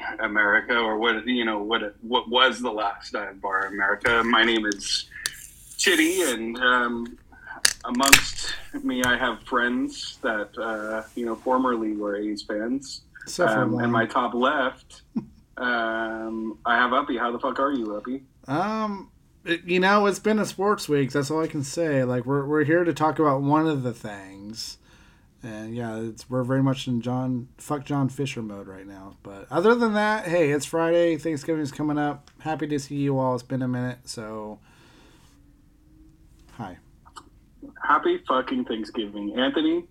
last dive bar in America, or what you know, what what was the last dive bar in America. My name is Chitty, and um, amongst me, I have friends that uh, you know formerly were A's fans. Um, and my top left, um, I have Uppy. How the fuck are you, Uppy? Um, it- you know, it's been a sports week. That's all I can say. Like we're we're here to talk about one of the things, and yeah, it's we're very much in John fuck John Fisher mode right now. But other than that, hey, it's Friday. Thanksgiving is coming up. Happy to see you all. It's been a minute, so hi. Happy fucking Thanksgiving, Anthony.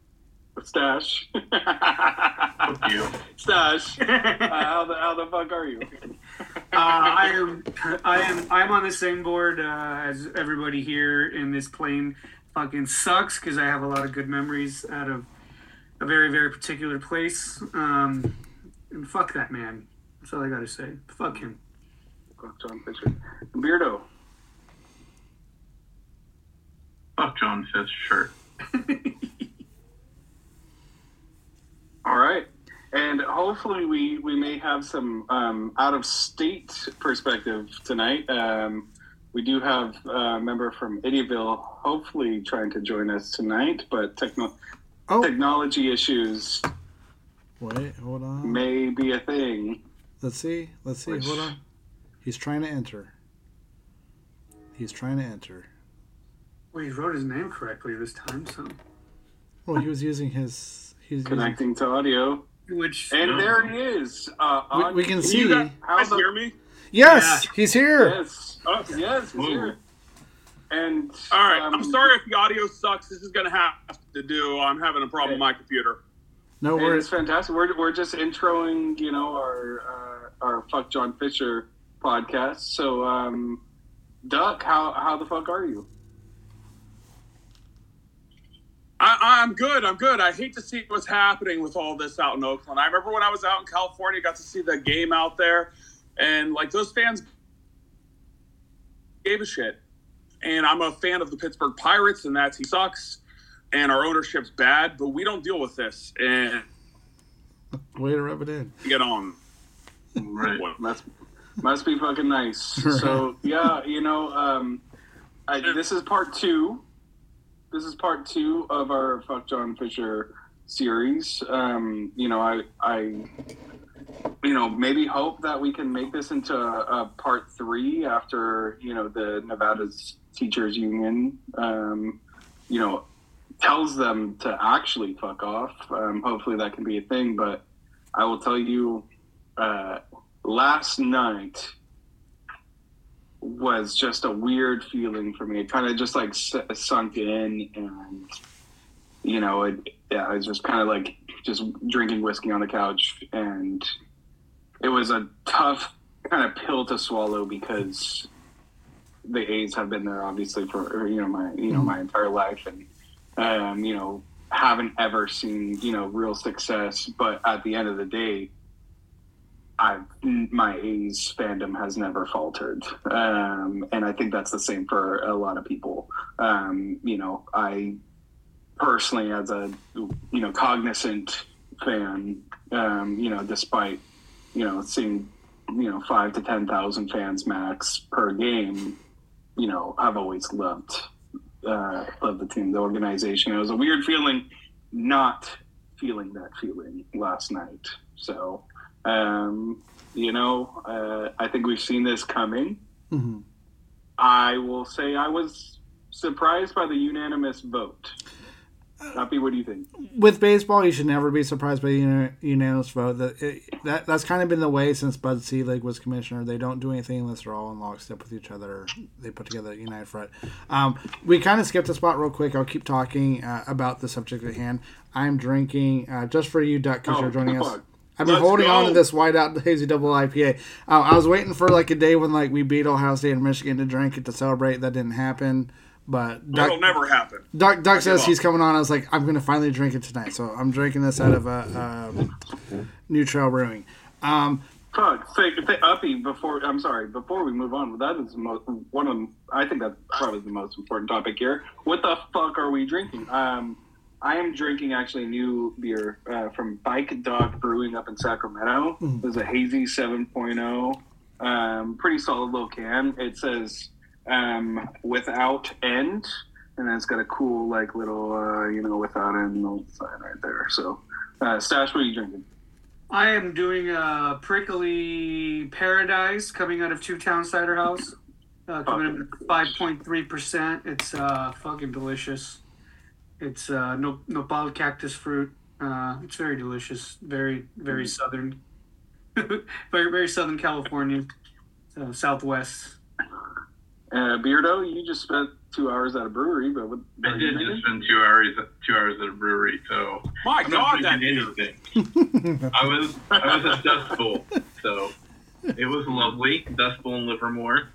Stash. Fuck you. Stash. Uh, how the how the fuck are you? Uh, I am, I am, I'm on the same board uh, as everybody here, in this plane fucking sucks because I have a lot of good memories out of a very, very particular place. Um, and fuck that man. That's all I gotta say. Fuck him. Fuck John Fisher. Beardo. Fuck John Fish shirt. All right. And hopefully we, we may have some um, out of state perspective tonight. Um, we do have a member from Idiaville hopefully trying to join us tonight, but techno- Oh, technology issues wait, hold on. may be a thing. Let's see. Let's see. Which- Hold on. He's trying to enter. He's trying to enter. Well, he wrote his name correctly this time, so. Well, he was using his. He's using, Connecting to audio. Which. And there he is. Uh, we, on- we can Can see. you guys How's the- hear me? Yes, he's here. Yes. Oh, Yes, he's Whoa. here. And All right. um, I'm sorry if the audio sucks. This is going to have to do. I'm having a problem with my computer. No worries. it's fantastic. We're, we're just introing, you know, our uh, our fuck John Fisher podcast. So, um, Duck, how how the fuck are you? I, I'm good. I'm good. I hate to see what's happening with all this out in Oakland. I remember when I was out in California, got to see the game out there, and like those fans gave a shit. And I'm a fan of the Pittsburgh Pirates, and that's he sucks, and our ownership's bad, but we don't deal with this and Way to rub it in. get on. Right. Must must be fucking nice. So yeah, you know, um, I, this is part two. This is part two of our fuck John Fisher series. Um, you know, I I you know maybe hope that we can make this into a, a part three after you know the Nevada's teachers union. Um, you know tells them to actually fuck off. Um, hopefully that can be a thing. But I will tell you, uh, last night was just a weird feeling for me. It kind of just like sunk in, and you know, it, yeah, I was just kind of like just drinking whiskey on the couch, and it was a tough kind of pill to swallow because the A's have been there obviously for you know my you know my entire life, and um, you know haven't ever seen you know real success, but at the end of the day. I my A's fandom has never faltered, um, and I think that's the same for a lot of people. Um, you know, I personally, as a you know cognizant fan, um, you know, despite you know seeing you know five to ten thousand fans max per game, you know, I've always loved uh, loved the team, the organization. It was a weird feeling, not feeling that feeling last night. So um, you know, uh, I think we've seen this coming. hmm I will say I was surprised by the unanimous vote. Happy, what do you think? With baseball, you should never be surprised by the uni- unanimous vote. That, it, that that's kind of been the way since Bud Selig was commissioner. They don't do anything unless they're all in lockstep with each other. They put together a united front. Um, we kind of skipped a spot real quick. I'll keep talking uh, about the subject at hand. I'm drinking uh, just for you, Duck, because Oh, you're joining us. fuck. I've been Let's holding on to this whiteout hazy double IPA. Uh, I was waiting for like a day when like we beat Ohio State and Michigan to drink it to celebrate. That didn't happen. But Duck, That'll never happen. Duck, Duck says he's coming on. I was like, I'm going to finally drink it tonight. So I'm drinking this out of a, um New Trail Brewing. Um, Fuck, say, say Uppy before. I'm sorry. Before we move on, that is the most one of. them- I think that's probably the most important topic here. What the fuck are we drinking? Um, I am drinking actually new beer uh, from Bike Dog Brewing up in Sacramento. Mhm. There's a hazy 7.0, um, pretty solid little can. It says um, without end, and then it's got a cool like little uh, you know without end little sign right there. So, uh, Stash, what are you drinking? I am doing a prickly paradise coming out of Two Town Cider House. Uh, coming in at five point three percent. It's uh, fucking delicious. It's uh, no nopal cactus fruit. Uh, it's very delicious. Very very southern. very very southern California, uh, Southwest. Uh, Beardo, you just spent two hours at a brewery, but what? I are did drinking? just spend two hours two hours at a brewery, so My I'm God, that drinking beer. anything. I was I was at Dust Bowl, so it was lovely. Dust Bowl in Livermore,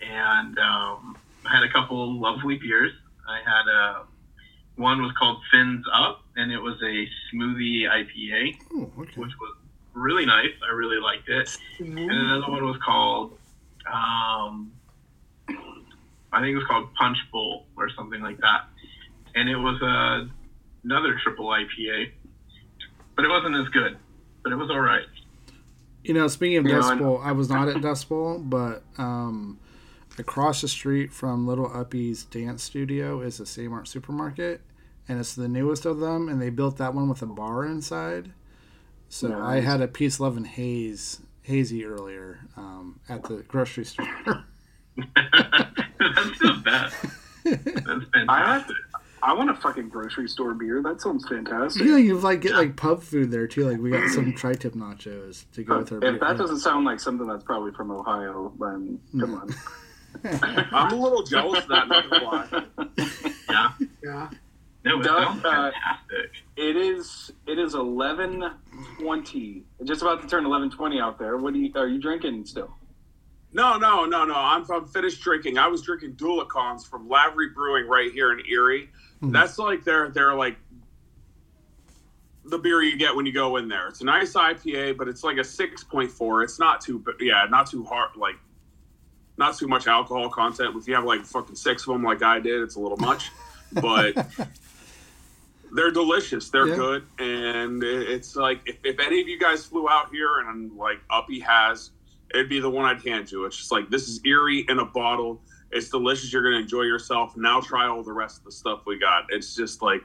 and um, I had a couple lovely beers. I had a one was called Fins Up, and it was a smoothie IPA, Oh, okay. which was really nice. I really liked it. And another one was called, um, I think it was called Punch Bowl or something like that. And it was a, another triple IPA, but it wasn't as good. But it was all right. You know, speaking of Yeah, Dust. Bowl, I was not at Dust Bowl, but um, across the street from Little Uppy's dance studio is a Same supermarket, and it's the newest of them. And they built that one with a bar inside. So I had a Peace, Love, and Haze hazy earlier um, at the grocery store. That's the best. That's fantastic. I want a fucking grocery store beer. That sounds fantastic. you know, you like get like pub food there too. Like we got some tri-tip nachos to go with our beer. if that doesn't sound like something that's probably from Ohio, then come on. I'm a little jealous of that. Not gonna lie. Yeah. Yeah. No, it Doug, uh. It is. It is eleven twenty. Just about to turn eleven twenty out there. What do you? Are you drinking still? No, no, no, no. I'm, I'm finished drinking. I was drinking Dulahans from Lavery Brewing right here in Erie. Mhm. That's like they're they're like the beer you get when you go in there. It's a nice IPA, but it's like a six point four. It's not too, but yeah, not too hard. Like not too much alcohol content. If you have like fucking six of them, like I did, it's a little much. But they're delicious. They're Yeah. good, and it's like if, if any of you guys flew out here and like Uppy has, it'd be the one I'd hand you. It's just like this is eerie in a bottle. It's delicious. You're gonna enjoy yourself. Now try all the rest of the stuff we got. It's just like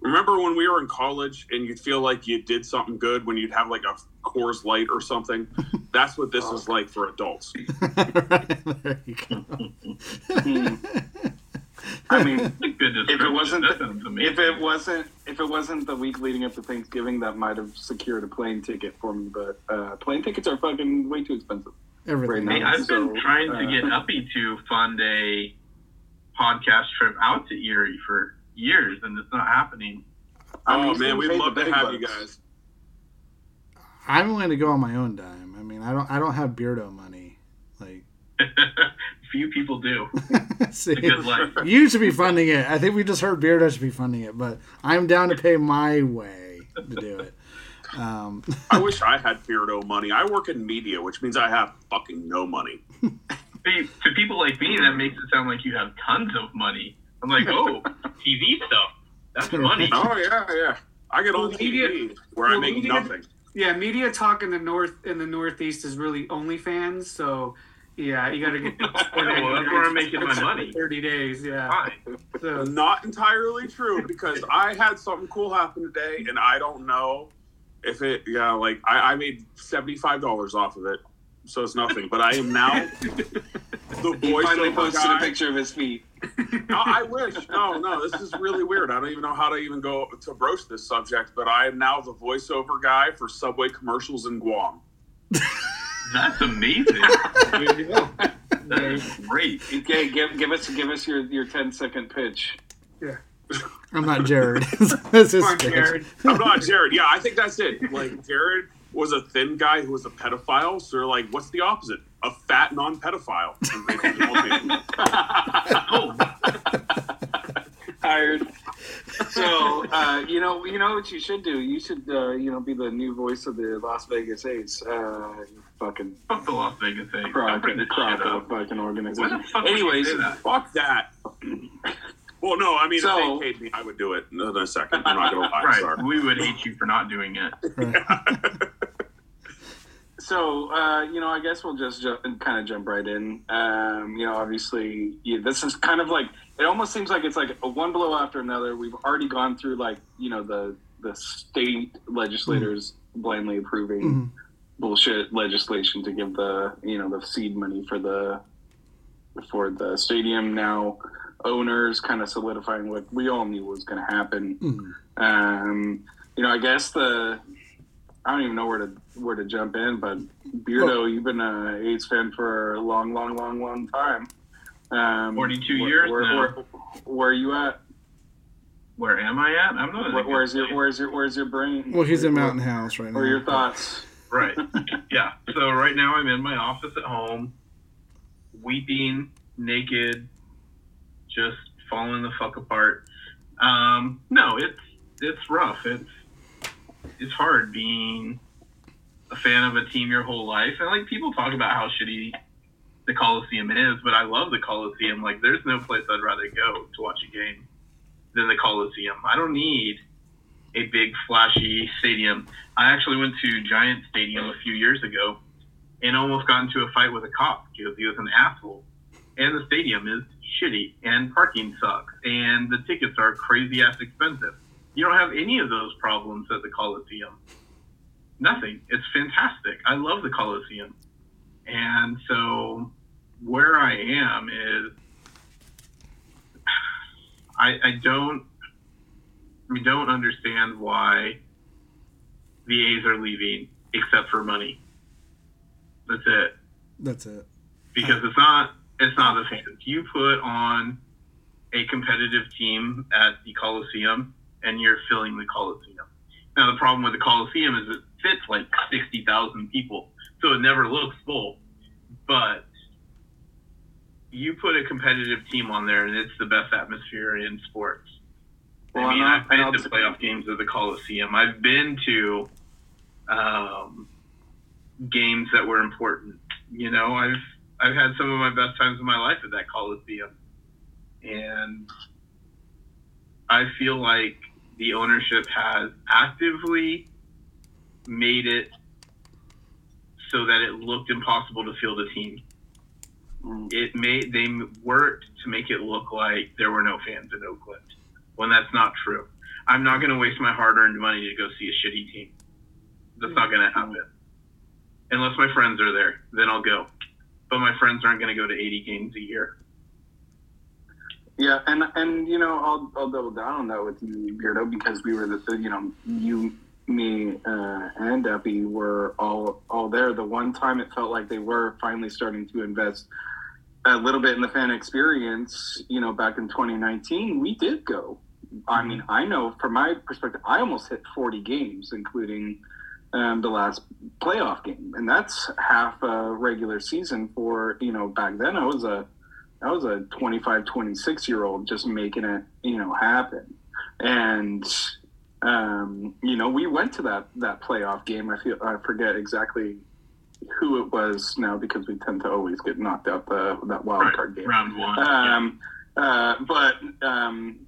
remember when we were in college and you'd feel like you did something good when you'd have like a Coors Light or something. That's what this is like for adults. there you go. Hmm. I mean, That's a good description. wasn't the- if it wasn't if it wasn't the week leading up to Thanksgiving, that might have secured a plane ticket for me. But uh, plane tickets are fucking way too expensive. Everything. Right Hey. I've been So, trying to uh, get Uppy to fund a podcast trip out to Erie for years, and it's not happening. I mean, oh he's man, we'd love to big have you guys. I'm willing to go on my own dime. I mean, I don't. I don't have Beardo money. Like, Few people do. see, It's good life. you should be funding it. I think we just heard Beardo should be funding it, but I'm down to pay my way to do it. Um, I wish I had Beardo money. I work in media, which means I have fucking no money. See, to people like me, that makes it sound like you have tons of money. I'm like, oh, TV stuff. That's money. Oh yeah, yeah. I get on Well, media- TV where I make media- nothing. Yeah, media talk in the north in the northeast is really OnlyFans. So yeah, you got to get. well, that's where I'm making my money. Thirty days, yeah. Fine. So, Not entirely true because I had something cool happen today, and I don't know if it. Yeah, like I, I made seventy five dollars off of it, so it's nothing. But I am now the He finally posted guy. a picture of his feet. No, I wish. No, no, this is really weird. I don't even know how to even go to broach this subject, but I am now the voiceover guy for Subway commercials in Guam. That's amazing. there you go. That is great. Okay, give give us give us your your 10 second pitch. Yeah. I'm not Jared. this is Come on, Jared. I'm not Jared. Yeah, I think that's it. Like Jared was a thin guy who was a pedophile. So they're like, what's the opposite? A fat non-pedophile. And they think he'll Oh, Hired. So uh, you know you know what you should do. You should uh, you know be the new voice of the Las Vegas Ace. Uh, fucking fuck the Las Vegas A's. crock, Don't bring crock of fucking organization. the fuck would you Anyways, that? Fuck that. Well, no, I mean, So- if they paid me, I would do it in a second. I'm not gonna lie. Right. Sorry. We would hate you for not doing it. So, uh, you know, I guess we'll just jump and kind of jump right in. Um, you know, obviously, yeah, this is kind of like it almost seems like it's like a one blow after another. We've already gone through like you know the the state legislators blindly approving Mhm. bullshit legislation to give the you know the seed money for the for the stadium. Now, owners kind of solidifying what we all knew was going to happen. Mhm. Um, you know, I guess the I don't even know where to where to jump in, but Beardo, you've been a A's fan for a long, long, long, long time. Um, 42 where- years Where, now. where, where are you at? Where am I at? I'm not. in a Where, where's your. Where's your Where's your brain? Well, he's in Mountain House right now. What are your thoughts? Right. yeah. So right now I'm in my office at home, weeping, naked, just falling the fuck apart. Um, no, it's it's rough. It's it's hard being a fan of a team your whole life, and like people talk about how shitty the Coliseum is, but I love the Coliseum. Like, there's no place I'd rather go to watch a game than the Coliseum. I don't need a big flashy stadium. I actually went to Giant Stadium a few years ago and almost got into a fight with a cop because he was an asshole. And the stadium is shitty and parking sucks and the tickets are crazy ass expensive. You don't have any of those problems at the Coliseum. Nothing. It's fantastic. I love the Coliseum. And so where I am is I, I don't we don't understand why the A's are leaving except for money. That's it. That's it. Because it's not it's not the fans. You put on a competitive team at the Coliseum and you're filling the Coliseum. Now the problem with the Coliseum is it fits like sixty thousand people. So it never looks full. But you put a competitive team on there and it's the best atmosphere in sports. Well, I mean, I've been to playoff games at the Coliseum. I've been to um, games that were important. You know, I've I've had some of my best times of my life at that Coliseum, and I feel like the ownership has actively made it so that it looked impossible to field a team. Mm. It made they worked to make it look like there were no fans in Oakland when that's not true. I'm not going to waste my hard-earned money to go see a shitty team. That's not going to happen. Unless my friends are there, then I'll go. But my friends aren't going to go to 80 games a year. Yeah, and and you know, I'll I'll double down on that with you, Beardo, because we were the you know you, me, uh, and Uppy were all all there. The one time it felt like they were finally starting to invest a little bit in the fan experience. You know, back in 2019, we did go. I mean, I know from my perspective, I almost hit 40 games, including um, the last playoff game, and that's half a regular season for you know. Back then, I was a I was a 25, 26 year old just making it, you know, happen. And, um, you know, we went to that, that playoff game. I feel, I forget exactly who it was now because we tend to always get knocked out the, that wild Right, card game. Round one. Um, uh, but, um,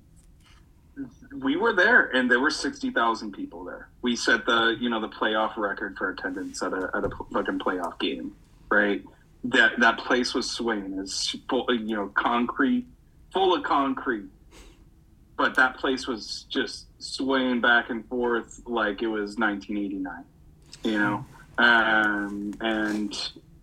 we were there and there were 60,000 people there. We set the, you know, the playoff record for attendance at a, at a fucking playoff game, right? that that place was swinging. It's full, you know, concrete, full of concrete. But that place was just swaying back and forth like it was 1989. You know, um, and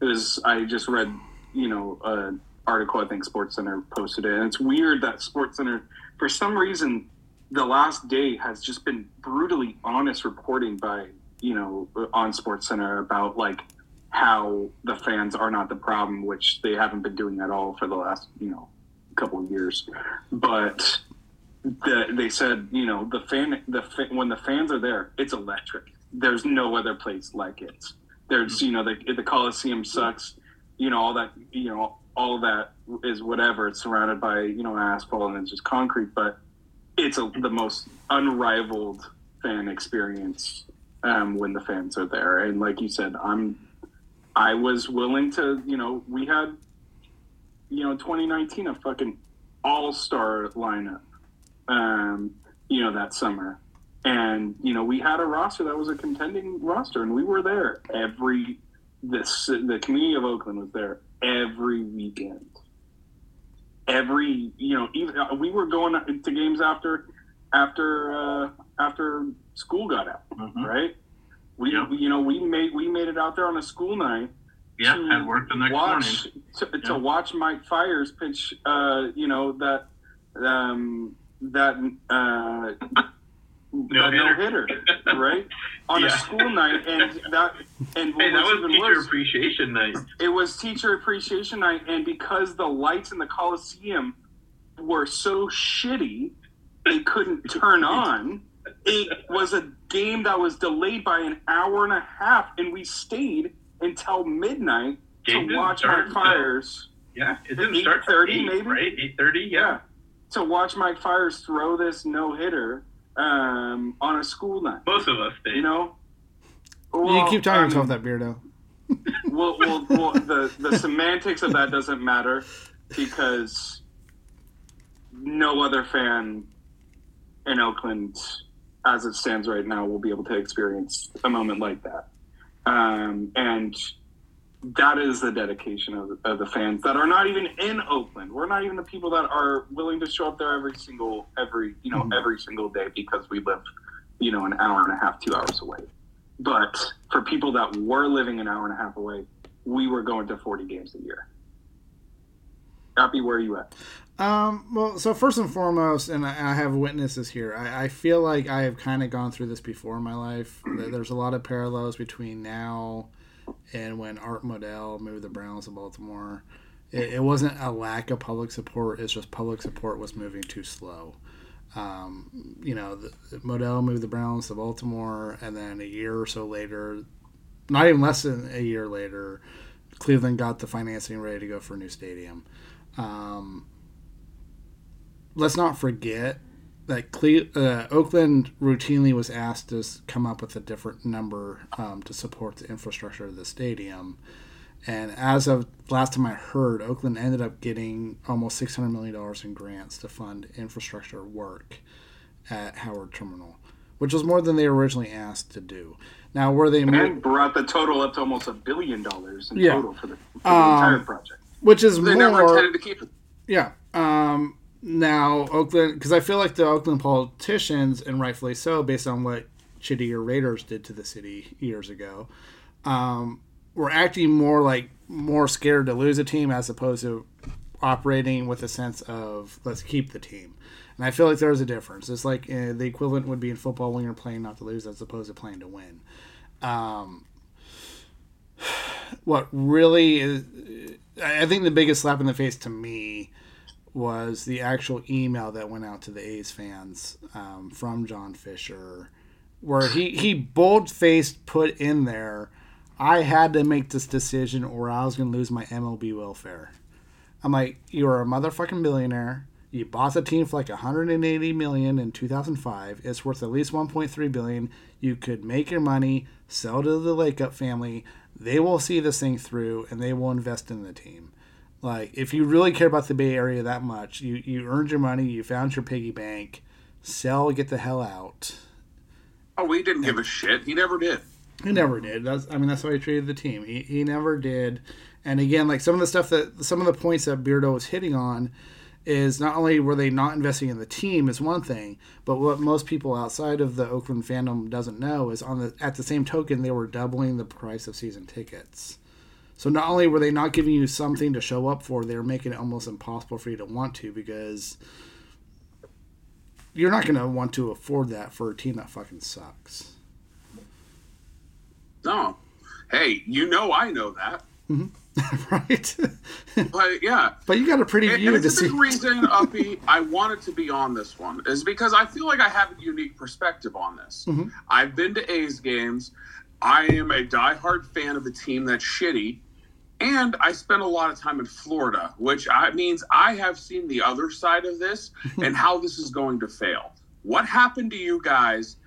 it was. I just read, you know, an article. I think SportsCenter posted it, and it's weird that SportsCenter, for some reason, the last day has just been brutally honest reporting by you know on SportsCenter about like how the fans are not the problem, which they haven't been doing at all for the last, you know, couple of years. But the, they said, you know, the fan, the when the fans are there, it's electric. There's no other place like it. There's, you know, the the Coliseum sucks. You know, all that, you know, all that is whatever. It's surrounded by, you know, asphalt and it's just concrete, but it's a, the most unrivaled fan experience um, when the fans are there. And like you said, I'm I was willing to, you know, we had, you know, 2019 a fucking all star lineup, um, you know, that summer. And, you know, we had a roster that was a contending roster, and we were there every, this, the community of Oakland was there every weekend. Every, you know, even uh, we were going to games after, after, uh, after school got out, Mhm. right? We, Yeah. you know, we made, we made it out there on a school night Yeah, to had work the next morning. watch, To, to Yeah. watch Mike Fiers pitch, uh, you know that um, that uh, no hitter. hitter, right? On a school night, and that and Hey, that was teacher worse, appreciation night. it was teacher appreciation night, and because the lights in the Coliseum were so shitty, they couldn't turn on. It was a game that was delayed by an hour and a half, and we stayed until midnight Game to watch Mike Fiers. Yeah, it didn't start till 8:30 maybe? right? Eight thirty. Yeah. Yeah, to watch Mike Fiers throw this no hitter um, on a school night. both of us did. You know. you keep telling um, yourself that, Beardo. well, well, well the, the semantics of that doesn't matter because no other fan in Oakland, as it stands right now, will be able to experience a moment like that. Um, and that is the dedication of, of the fans that are not even in Oakland. We're not even the people that are willing to show up there every single, every, you know, Mhm. every single day because we live, you know, an hour and a half, two hours away. But for people that were living an hour and a half away, we were going to 40 games a year. Happy, where are you at? Um, well, so first and foremost, and I, I have witnesses here. I, I feel like I have kind of gone through this before in my life. There- There's a lot of parallels between now and when Art Modell moved the Browns to Baltimore. It, it wasn't a lack of public support; it's just public support was moving too slow. Um, you know, the, Modell moved the Browns to Baltimore, and then a year or so later, not even less than a year later, Cleveland got the financing ready to go for a new stadium. Um, let's not forget that Cle- uh, Oakland routinely was asked to come up with a different number um, to support the infrastructure of the stadium. And as of last time I heard, Oakland ended up getting almost $600 million in grants to fund infrastructure work at Howard Terminal, which was more than they originally asked to do. Now, were they And brought the total up to almost a billion dollars in Yeah. total for the, for the Um, entire project. which is They more never intended to keep it. Yeah. Um, now Oakland, because I feel like the Oakland politicians, and rightfully so, based on what shittier Raiders did to the city years ago, um, were acting more like more scared to lose a team as opposed to operating with a sense of let's keep the team. And I feel like there's a difference. It's like uh, the equivalent would be in football when you're playing not to lose as opposed to playing to win. Um, what really is, I I think the biggest slap in the face to me was the actual email that went out to the A's fans um, from John Fisher, where he he bold faced put in there, I had to make this decision or I was going to lose my MLB welfare. I'm like, you're a motherfucking billionaire. You bought the team for like 180 million in 2005. It's worth at least 1.3 billion. You could make your money, sell to the Lacob family. They will see this thing through and they will invest in the team. Like, if you really care about the Bay Area that much, you, you earned your money, you found your piggy bank, sell, get the hell out. Oh, we didn't give a shit. He never did. He never did. That's, I mean, that's how he treated the team. He, he never did. And again, like some of the stuff that some of the points that Beardo was hitting on is not only were they not investing in the team is one thing, but what most people outside of the Oakland fandom doesn't know is on the at the same token they were doubling the price of season tickets. So not only were they not giving you something to show up for, they were making it almost impossible for you to want to because you're not going to want to afford that for a team that fucking sucks. No. Hey, you know I know that. right? But yeah. But you got a pretty view and to see. big reason, Uppy, I wanted to be on this one is because I feel like I have a unique perspective on this. Mhm. I've been to A's games. I am a diehard fan of a team that's shitty. And I spent a lot of time in Florida, which I, means I have seen the other side of this and how this is going to fail. What happened to you guys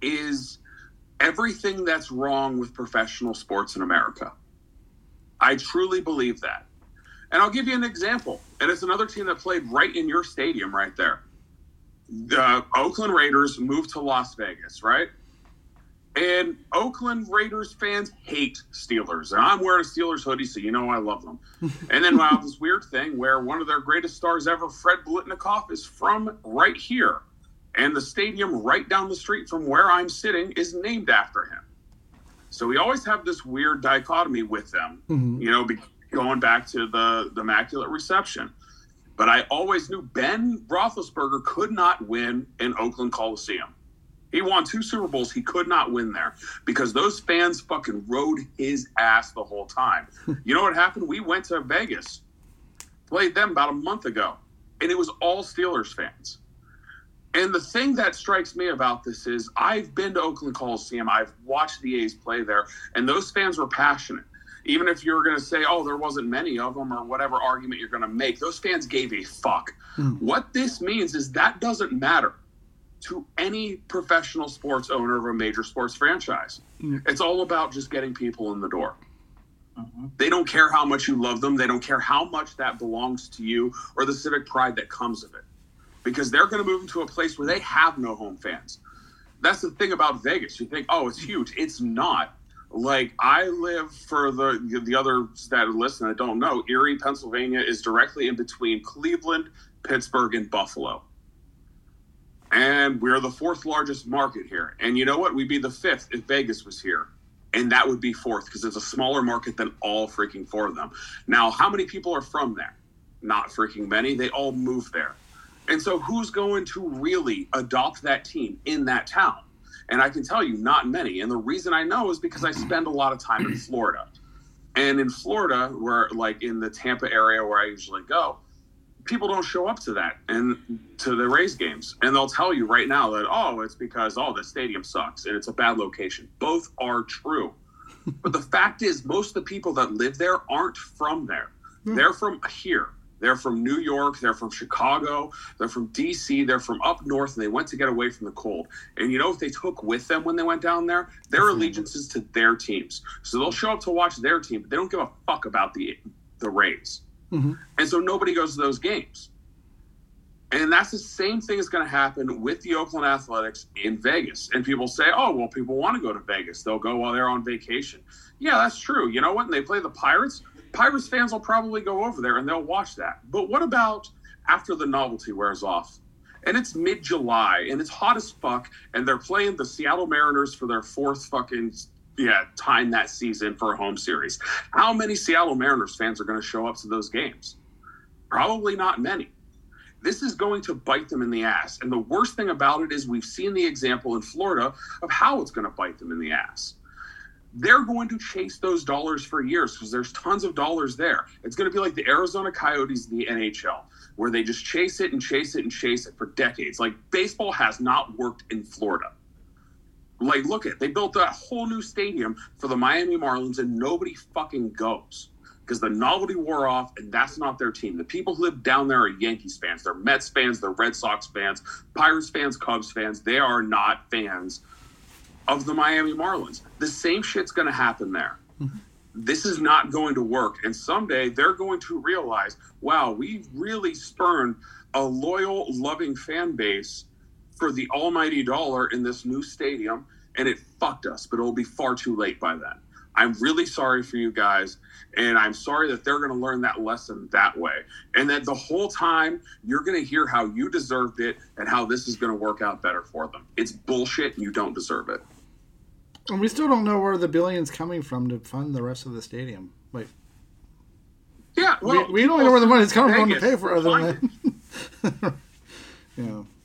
is everything that's wrong with professional sports in America. I truly believe that. And I'll give you an example. And it's another team that played right in your stadium right there. The Oakland Raiders moved to Las Vegas, right? And Oakland Raiders fans hate Steelers. And I'm wearing a Steelers hoodie, so you know I love them. and then wow, this weird thing where one of their greatest stars ever, Fred Biletnikoff, is from right here. And the stadium right down the street from where I'm sitting is named after him. So we always have this weird dichotomy with them, Mhm. you know, be, going back to the, the Immaculate Reception. But I always knew Ben Roethlisberger could not win in Oakland Coliseum. He won two Super Bowls. He could not win there because those fans fucking rode his ass the whole time. you know what happened? We went to Vegas, played them about a month ago, and it was all Steelers fans. And the thing that strikes me about this is I've been to Oakland Coliseum, I've watched the A's play there, and those fans were passionate. Even if you're going to say, oh, there wasn't many of them, or whatever argument you're going to make, those fans gave a fuck. Hmm. What this means is that doesn't matter to any professional sports owner of a major sports franchise. Hmm. It's all about just getting people in the door. They don't care how much you love them. They don't care how much that belongs to you or the civic pride that comes of it. Because they're going to move into a place where they have no home fans. That's the thing about Vegas. You think, oh, it's huge. It's not. Like I live for the the others that listen that don't know, Erie, Pennsylvania is directly in between Cleveland, Pittsburgh, and Buffalo. And we're the fourth largest market here. And you know what? We'd be the fifth if Vegas was here. And that would be fourth because it's a smaller market than all freaking four of them. Now, how many people are from there? Not freaking many. They all move there. And so, who's going to really adopt that team in that town? And I can tell you, not many. And the reason I know is because I spend a lot of time in Florida. And in Florida, where like in the Tampa area where I usually go, people don't show up to that and to the Rays games. And they'll tell you right now that, oh, it's because, oh, the stadium sucks and it's a bad location. Both are true. but the fact is, most of the people that live there aren't from there. Hmm. They're from here. They're from New York. They're from Chicago. They're from DC. They're from up north, and they went to get away from the cold. And you know what they took with them when they went down there? Their allegiances to their teams. So they'll show up to watch their team, but they don't give a fuck about the the Rays. Mhm. And so nobody goes to those games. And that's the same thing is going to happen with the Oakland Athletics in Vegas. And people say, oh, well, people want to go to Vegas. They'll go while they're on vacation. Yeah, that's true. You know what? When they play the Pirates, Pirates fans will probably go over there and they'll watch that. But what about after the novelty wears off? And it's mid July and it's hot as fuck. And they're playing the Seattle Mariners for their fourth fucking yeah time that season for a home series. How many Seattle Mariners fans are going to show up to those games? Probably not many. This is going to bite them in the ass. And the worst thing about it is we've seen the example in Florida of how it's going to bite them in the ass they're going to chase those dollars for years because there's tons of dollars there. It's going to be like the Arizona Coyotes in the NHL, where they just chase it and chase it and chase it for decades. Like baseball has not worked in Florida. Like, look at they built a whole new stadium for the Miami Marlins, and nobody fucking goes because the novelty wore off, and that's not their team. The people who live down there are Yankees fans, they're Mets fans, they're Red Sox fans, Pirates fans, Cubs fans. They are not fans of the Miami Marlins. The same shit's going to happen there. This is not going to work. And someday they're going to realize, wow, we really spurned a loyal, loving fan base for the almighty dollar in this new stadium, and it fucked us, but it'll be far too late by then. I'm really sorry for you guys, and I'm sorry that they're going to learn that lesson that way. And that the whole time you're going to hear how you deserved it and how this is going to work out better for them. It's bullshit, and you don't deserve it. And we still don't know where the billions coming from to fund the rest of the stadium. Like Yeah, well, we, we don't know where the money's coming from to pay for other than know.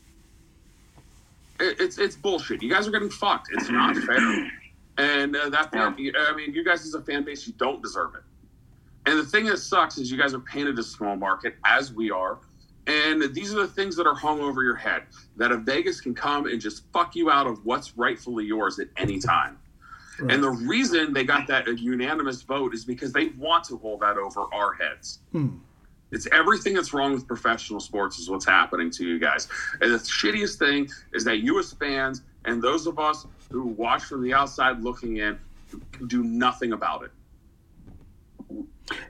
it- it's it's bullshit. You guys are getting fucked. It's not fair. And uh, that I mean, you guys as a fan base, you don't deserve it. And the thing that sucks is you guys are painted as small market, as we are. And these are the things that are hung over your head that a Vegas can come and just fuck you out of what's rightfully yours at any time. Right. And the reason they got that unanimous vote is because they want to hold that over our heads. Hmm. It's everything that's wrong with professional sports is what's happening to you guys. And the shittiest thing is that you as fans and those of us who watch from the outside looking in can do nothing about it.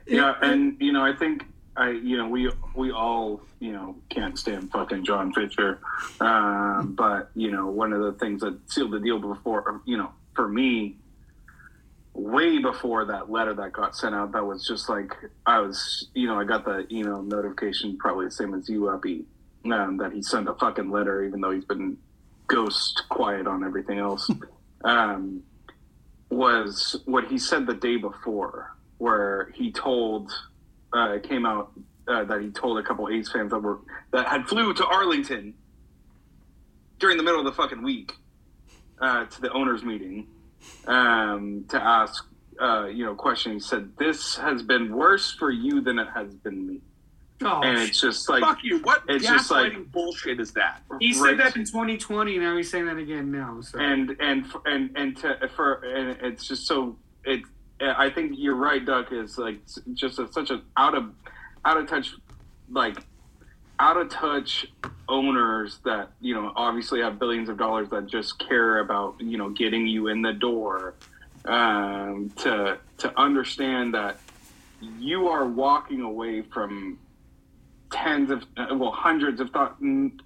Yeah, and you know, I think I, you know, we we all, you know, can't stand fucking John Fisher, um, but you know, one of the things that sealed the deal before, you know, for me, way before that letter that got sent out, that was just like I was, you know, I got the email notification, probably the same as you, Uppy, um, that he sent a fucking letter, even though he's been ghost quiet on everything else. um, was what he said the day before, where he told uh, it came out uh, that he told a couple A's fans that were that had flew to Arlington during the middle of the fucking week uh, to the owners meeting um, to ask uh, you know questions. He said this has been worse for you than it has been me, Oh, and it's just like Fuck you. What it's gaslighting just like- bullshit is that? he said that in 2020. Now he's saying that again now. So and and and and to for and it's just so it i think you're right duck is like just a, such a out of out of touch like out of touch owners that you know obviously have billions of dollars that just care about you know getting you in the door um, to to understand that you are walking away from tens of uh, well hundreds of thou-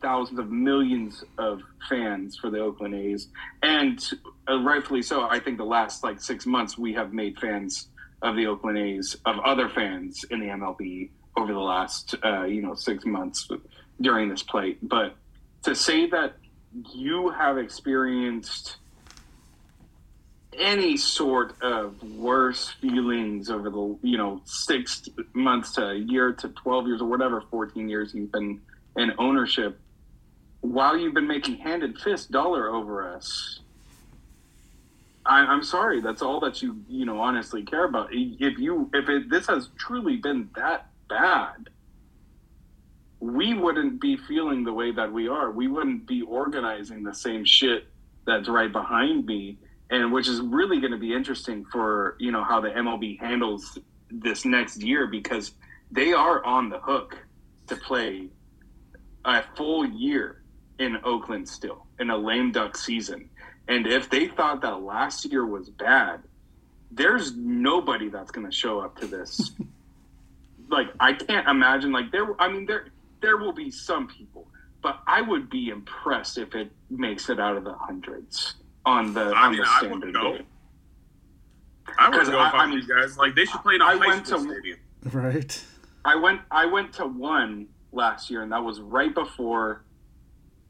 thousands of millions of fans for the Oakland A's. And uh, rightfully so I think the last like 6 months we have made fans of the Oakland A's of other fans in the MLB over the last uh, you know 6 months during this play but to say that you have experienced any sort of worse feelings over the you know six months to a year to 12 years or whatever 14 years you've been in ownership while you've been making hand and fist dollar over us I, i'm sorry that's all that you you know honestly care about. If you if it, this has truly been that bad we wouldn't be feeling the way that we are we wouldn't be organizing the same shit that's right behind me and which is really going to be interesting for you know how the MLB handles this next year because they are on the hook to play a full year in Oakland still in a lame duck season. And if they thought that last year was bad, there's nobody that's going to show up to this. like I can't imagine like there I mean there there will be some people, but I would be impressed if it makes it out of the hundreds on the I on mean, the I standard would go. day. I would 'Cause go I- if I I, mean, you guys. Like they should play in a I high went school to- stadium. Right. I went I went to one last year and that was right before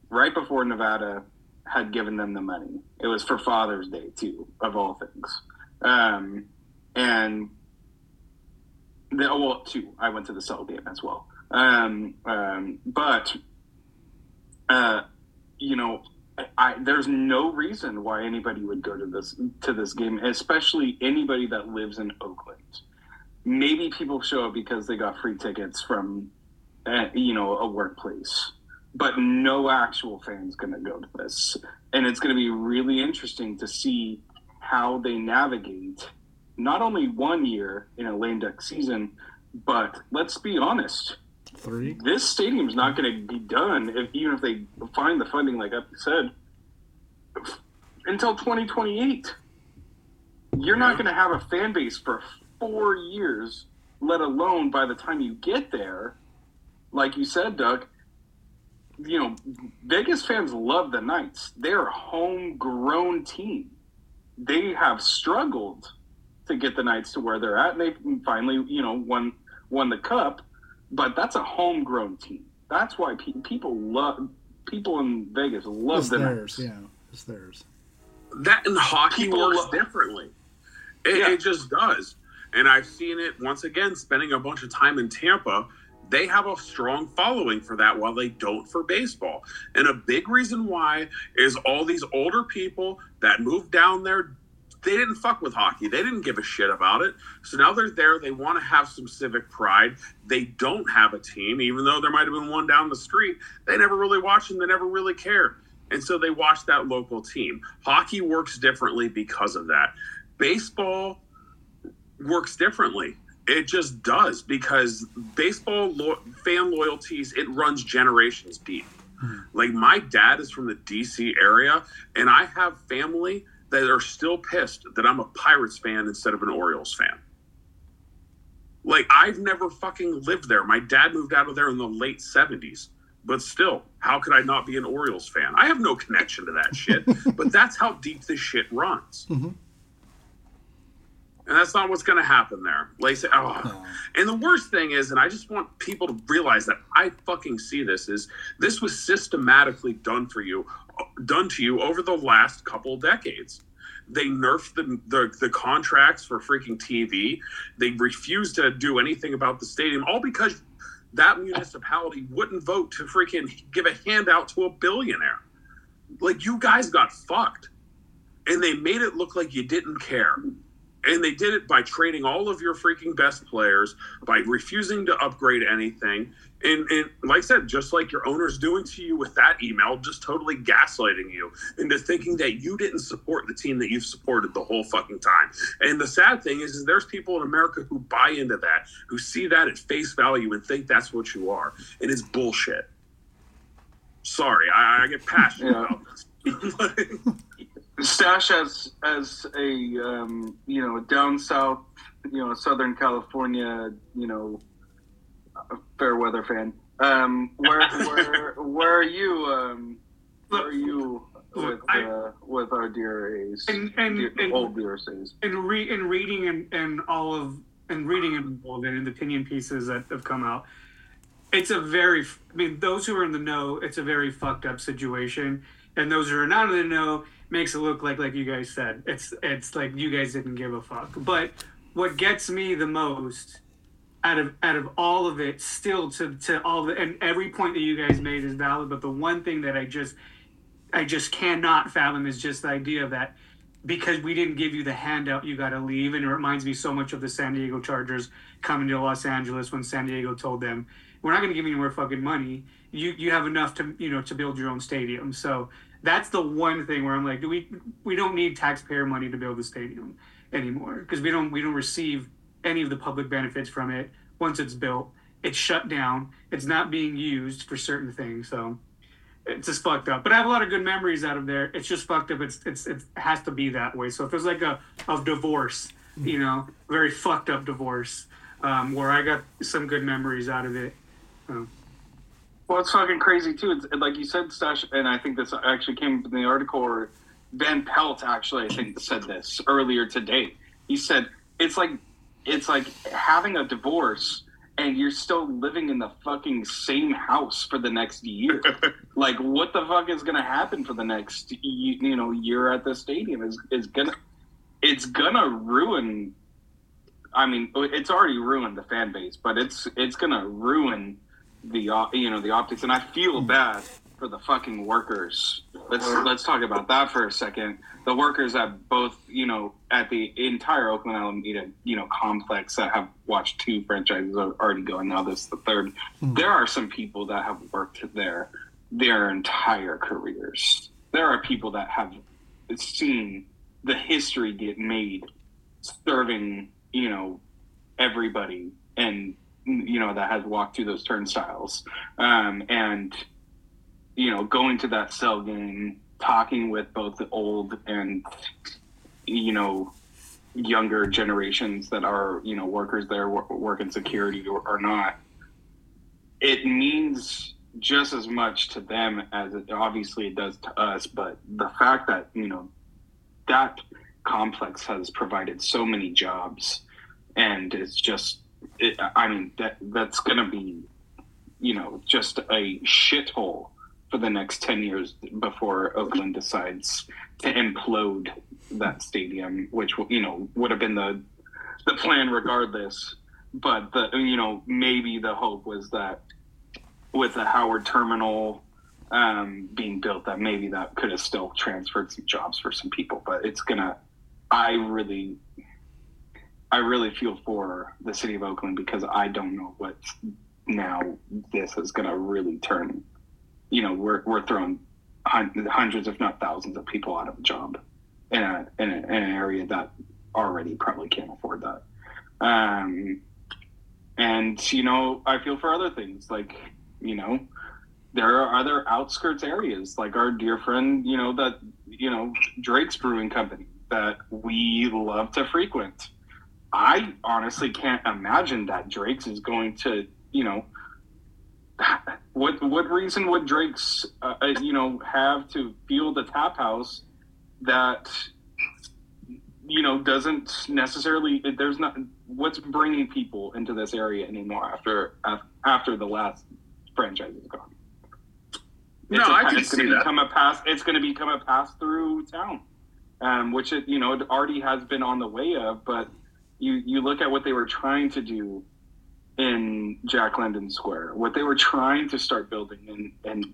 right before Nevada had given them the money. It was for Father's Day too, of all things. Um, and the oh, well two. I went to the Cell game as well. Um, um, but uh, you know, I, there's no reason why anybody would go to this to this game, especially anybody that lives in Oakland. Maybe people show up because they got free tickets from, uh, you know, a workplace, but no actual fans going to go to this, and it's going to be really interesting to see how they navigate not only one year in a lame duck season, but let's be honest, Three. this stadium's not going to be done if even if they find the funding, like I said, until 2028. You're not going to have a fan base for four years, let alone by the time you get there. Like you said, Doug, you know, Vegas fans love the Knights. They're a homegrown team. They have struggled to get the Knights to where they're at, and they finally, you know, won won the cup but that's a homegrown team. That's why pe- people love people in Vegas love It's the theirs. Knights. Yeah. It's theirs. That in hockey People works lo- differently. It, Yeah. it just does. And I've seen it once again, spending a bunch of time in Tampa. They have a strong following for that while they don't for baseball. And a big reason why is all these older people that moved down there, they didn't fuck with hockey. They didn't give a shit about it. So now they're there. They want to have some civic pride. They don't have a team, even though there might have been one down the street. They never really watched and They never really cared. And so they watch that local team. Hockey works differently because of that. Baseball works differently. It just does because baseball lo- fan loyalties, it runs generations deep. Hmm. Like my dad is from the DC area, and I have family that are still pissed that I'm a Pirates fan instead of an Orioles fan. Like I've never fucking lived there. My dad moved out of there in the late 70s. But still, how could I not be an Orioles fan? I have no connection to that shit. but that's how deep this shit runs. Mhm. And that's not what's going to happen there. Like, say, oh. And the worst thing is, and I just want people to realize that I fucking see this is this was systematically done for you, done to you over the last couple decades. They nerfed the, the the contracts for freaking TV. They refused to do anything about the stadium, all because that municipality wouldn't vote to freaking give a handout to a billionaire. Like you guys got fucked, and they made it look like you didn't care and they did it by trading all of your freaking best players by refusing to upgrade anything. And, and like i said just like your owner's doing to you with that email just totally gaslighting you into thinking that you didn't support the team that you've supported the whole fucking time. And the sad thing is, is there's people in america who buy into that who see that at face value and think that's what you are. And it's bullshit. Sorry i, I get passionate Yeah. about this Stache as as a um, you know down south, you know Southern California, you know fair weather fan. Um, where where where are you? Um, where are you with I- uh, with our dear A's? And and, Dear- and old dear A's. in, re- in reading and, and all of and reading and all of it and the opinion pieces that have come out it's a very i mean those who are in the know it's a very fucked up situation and those who are not in the know makes it look like like you guys said it's it's like you guys didn't give a fuck but what gets me the most out of out of all of it still to to all the and every point that you guys made is valid but the one thing that i just i just cannot fathom is just the idea that because we didn't give you the handout, you got to leave. And it reminds me so much of the San Diego Chargers coming to Los Angeles when San Diego told them, "We're not going to give you any more fucking money. You you have enough to you know to build your own stadium." So that's the one thing where I'm like, do we we don't need taxpayer money to build the stadium anymore because we don't we don't receive any of the public benefits from it once it's built. It's shut down. It's not being used for certain things. So it's just fucked up. But I have a lot of good memories out of there. It's just fucked up. It's it's it has to be that way. So if there's like a of divorce, you know, very fucked up divorce, um, where I got some good memories out of it. Well, it's fucking crazy too. It's, like you said, Stache, and I think this actually came from the article where Van Pelt actually, I think, said this earlier today. He said it's like it's like having a divorce and you're still living in the fucking same house for the next year. like, what the fuck is gonna happen for the next you, you know year at the stadium? Is is gonna it's gonna ruin. I mean, it's already ruined the fan base, but it's it's gonna ruin the you know the optics, and I feel hmm. bad for the fucking workers. Let's let's talk about that for a second. The workers at both you know at the entire Oakland Alameda you know complex that have watched two franchises already going now. This is the third. Hmm. There are some people that have worked there their entire careers. There are people that have seen the history get made serving you know everybody and you know that has walked through those turnstiles. Um, and you know going to that cell game talking with both the old and you know younger generations that are you know workers there wor- work in security or, or not it means just as much to them as it obviously it does to us. But the fact that you know that complex has provided so many jobs and it's just it, i mean that that's going to be you know just a shithole for the next 10 years before oakland decides to implode that stadium which you know would have been the the plan regardless. But the you know maybe the hope was that with the howard terminal um, being built that maybe that could have still transferred some jobs for some people. But it's gonna i really i really feel for the city of oakland because i don't know what now this is gonna really turn you know we're, we're throwing hundreds if not thousands of people out of a job in, a, in, a, in an area that already probably can't afford that. Um, and you know i feel for other things like you know there are other outskirts areas like our dear friend you know that you know drake's brewing company that we love to frequent I honestly can't imagine that Drake's is going to, you know, what what reason would Drake's, uh, uh, you know, have to field a tap house that, you know, doesn't necessarily. There's not what's bringing people into this area anymore after after the last franchise is gone. No, It's a- I can see that. become a pass. It's going to become a pass through town, um, which it you know it already has been on the way of. But you you look at what they were trying to do in Jack London Square, what they were trying to start building, and and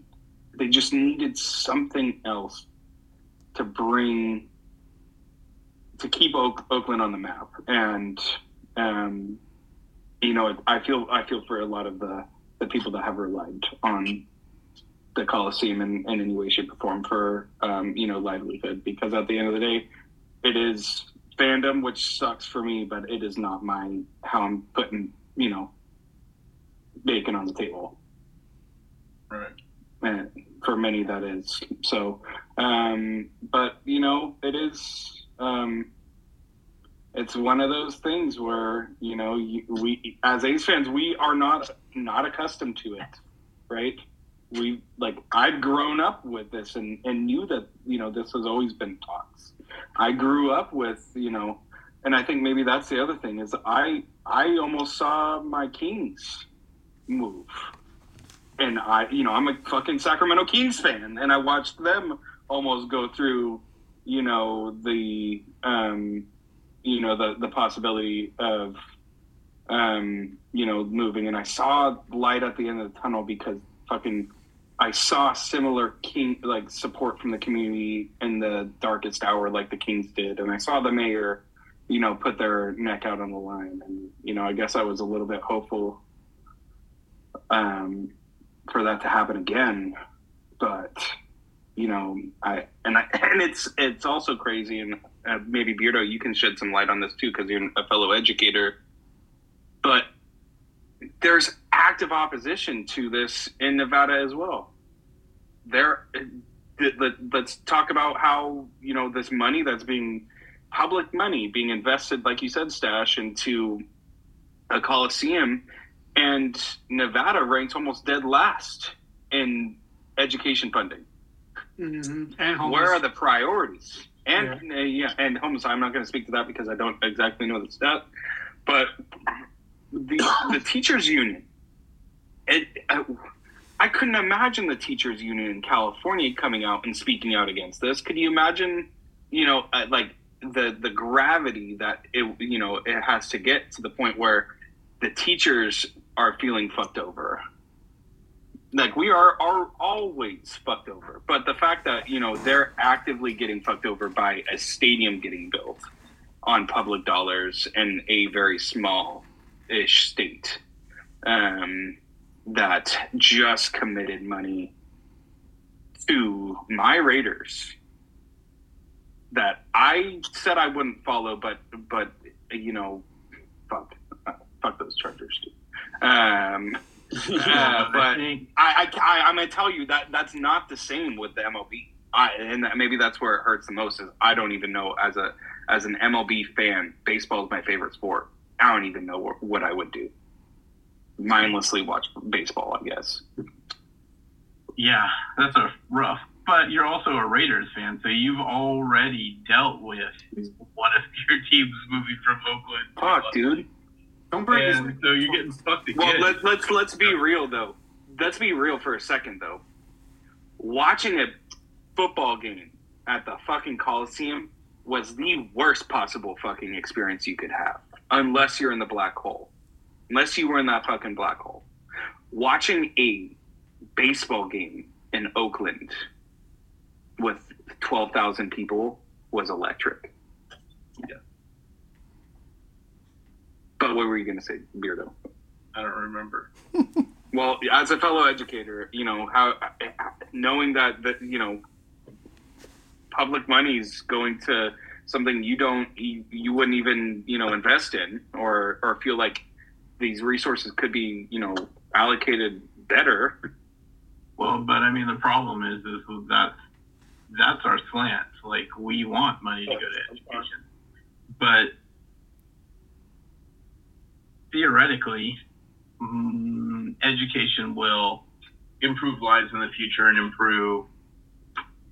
they just needed something else to bring to keep Oak, Oakland on the map. And um, you know, I feel I feel for a lot of the the people that have relied on the Coliseum in, in any way, shape, or form for um, you know livelihood. Because at the end of the day, it is fandom, which sucks for me, but it is not my how I'm putting you know bacon on the table. Right. And for many, that is so. Um, but you know, it is. Um, it's one of those things where you know you, we as A's fans we are not not accustomed to it, right? We like I'd grown up with this and and knew that you know this has always been talks. I grew up with you know, and I think maybe that's the other thing is I I almost saw my Kings move, and I you know I'm a fucking Sacramento Kings fan, and I watched them almost go through you know the um you know the the possibility of um you know moving. And i saw light at the end of the tunnel because fucking i saw similar king like support from the community in the darkest hour like the kings did and i saw the mayor you know put their neck out on the line and you know i guess i was a little bit hopeful um for that to happen again but you know i and i and it's it's also crazy and uh, maybe Beardo, you can shed some light on this too because you're a fellow educator. But there's active opposition to this in Nevada as well. There, let- let- let's talk about how you know this money that's being public money being invested, like you said, Stache, into a coliseum, and Nevada ranks almost dead last in education funding Mhm. And homeless. where are the priorities? And yeah, uh, yeah and homeless. I'm not going to speak to that because I don't exactly know the stat. But the the teachers union, it, I, I couldn't imagine the teachers union in California coming out and speaking out against this. Could you imagine? You know, uh, like the the gravity that it you know it has to get to the point where the teachers are feeling fucked over like we are are always fucked over but the fact that you know they're actively getting fucked over by a stadium getting built on public dollars and a very small ish state um, that just committed money to my raiders that i said i wouldn't follow but but you know fuck fuck those chargers too um uh, but I, I, I, I'm gonna tell you that that's not the same with the MLB. I, and that, maybe that's where it hurts the most. Is I don't even know as a as an MLB fan, baseball is my favorite sport. I don't even know what, what I would do. Mindlessly watch baseball, I guess. Yeah, that's a rough. But you're also a Raiders fan, so you've already dealt with one of your teams moving from Oakland. Fuck, dude. Don't break his And so you're getting fucked again. Well, let, let's let's be real though. Let's be real for a second though. Watching a football game at the fucking Coliseum was the worst possible fucking experience you could have, unless you're in the black hole. Unless you were in that fucking black hole. Watching a baseball game in Oakland with twelve thousand people was electric. Yeah. But what were you gonna say, Beardo? I don't remember. Well, as a fellow educator, you know how knowing that that you know public money is going to something you don't you, you wouldn't even you know invest in or or feel like these resources could be you know allocated better. Well, but I mean, the problem is, is that that's our slant. Like, we want money to go to education, but theoretically, mm, education will improve lives in the future and improve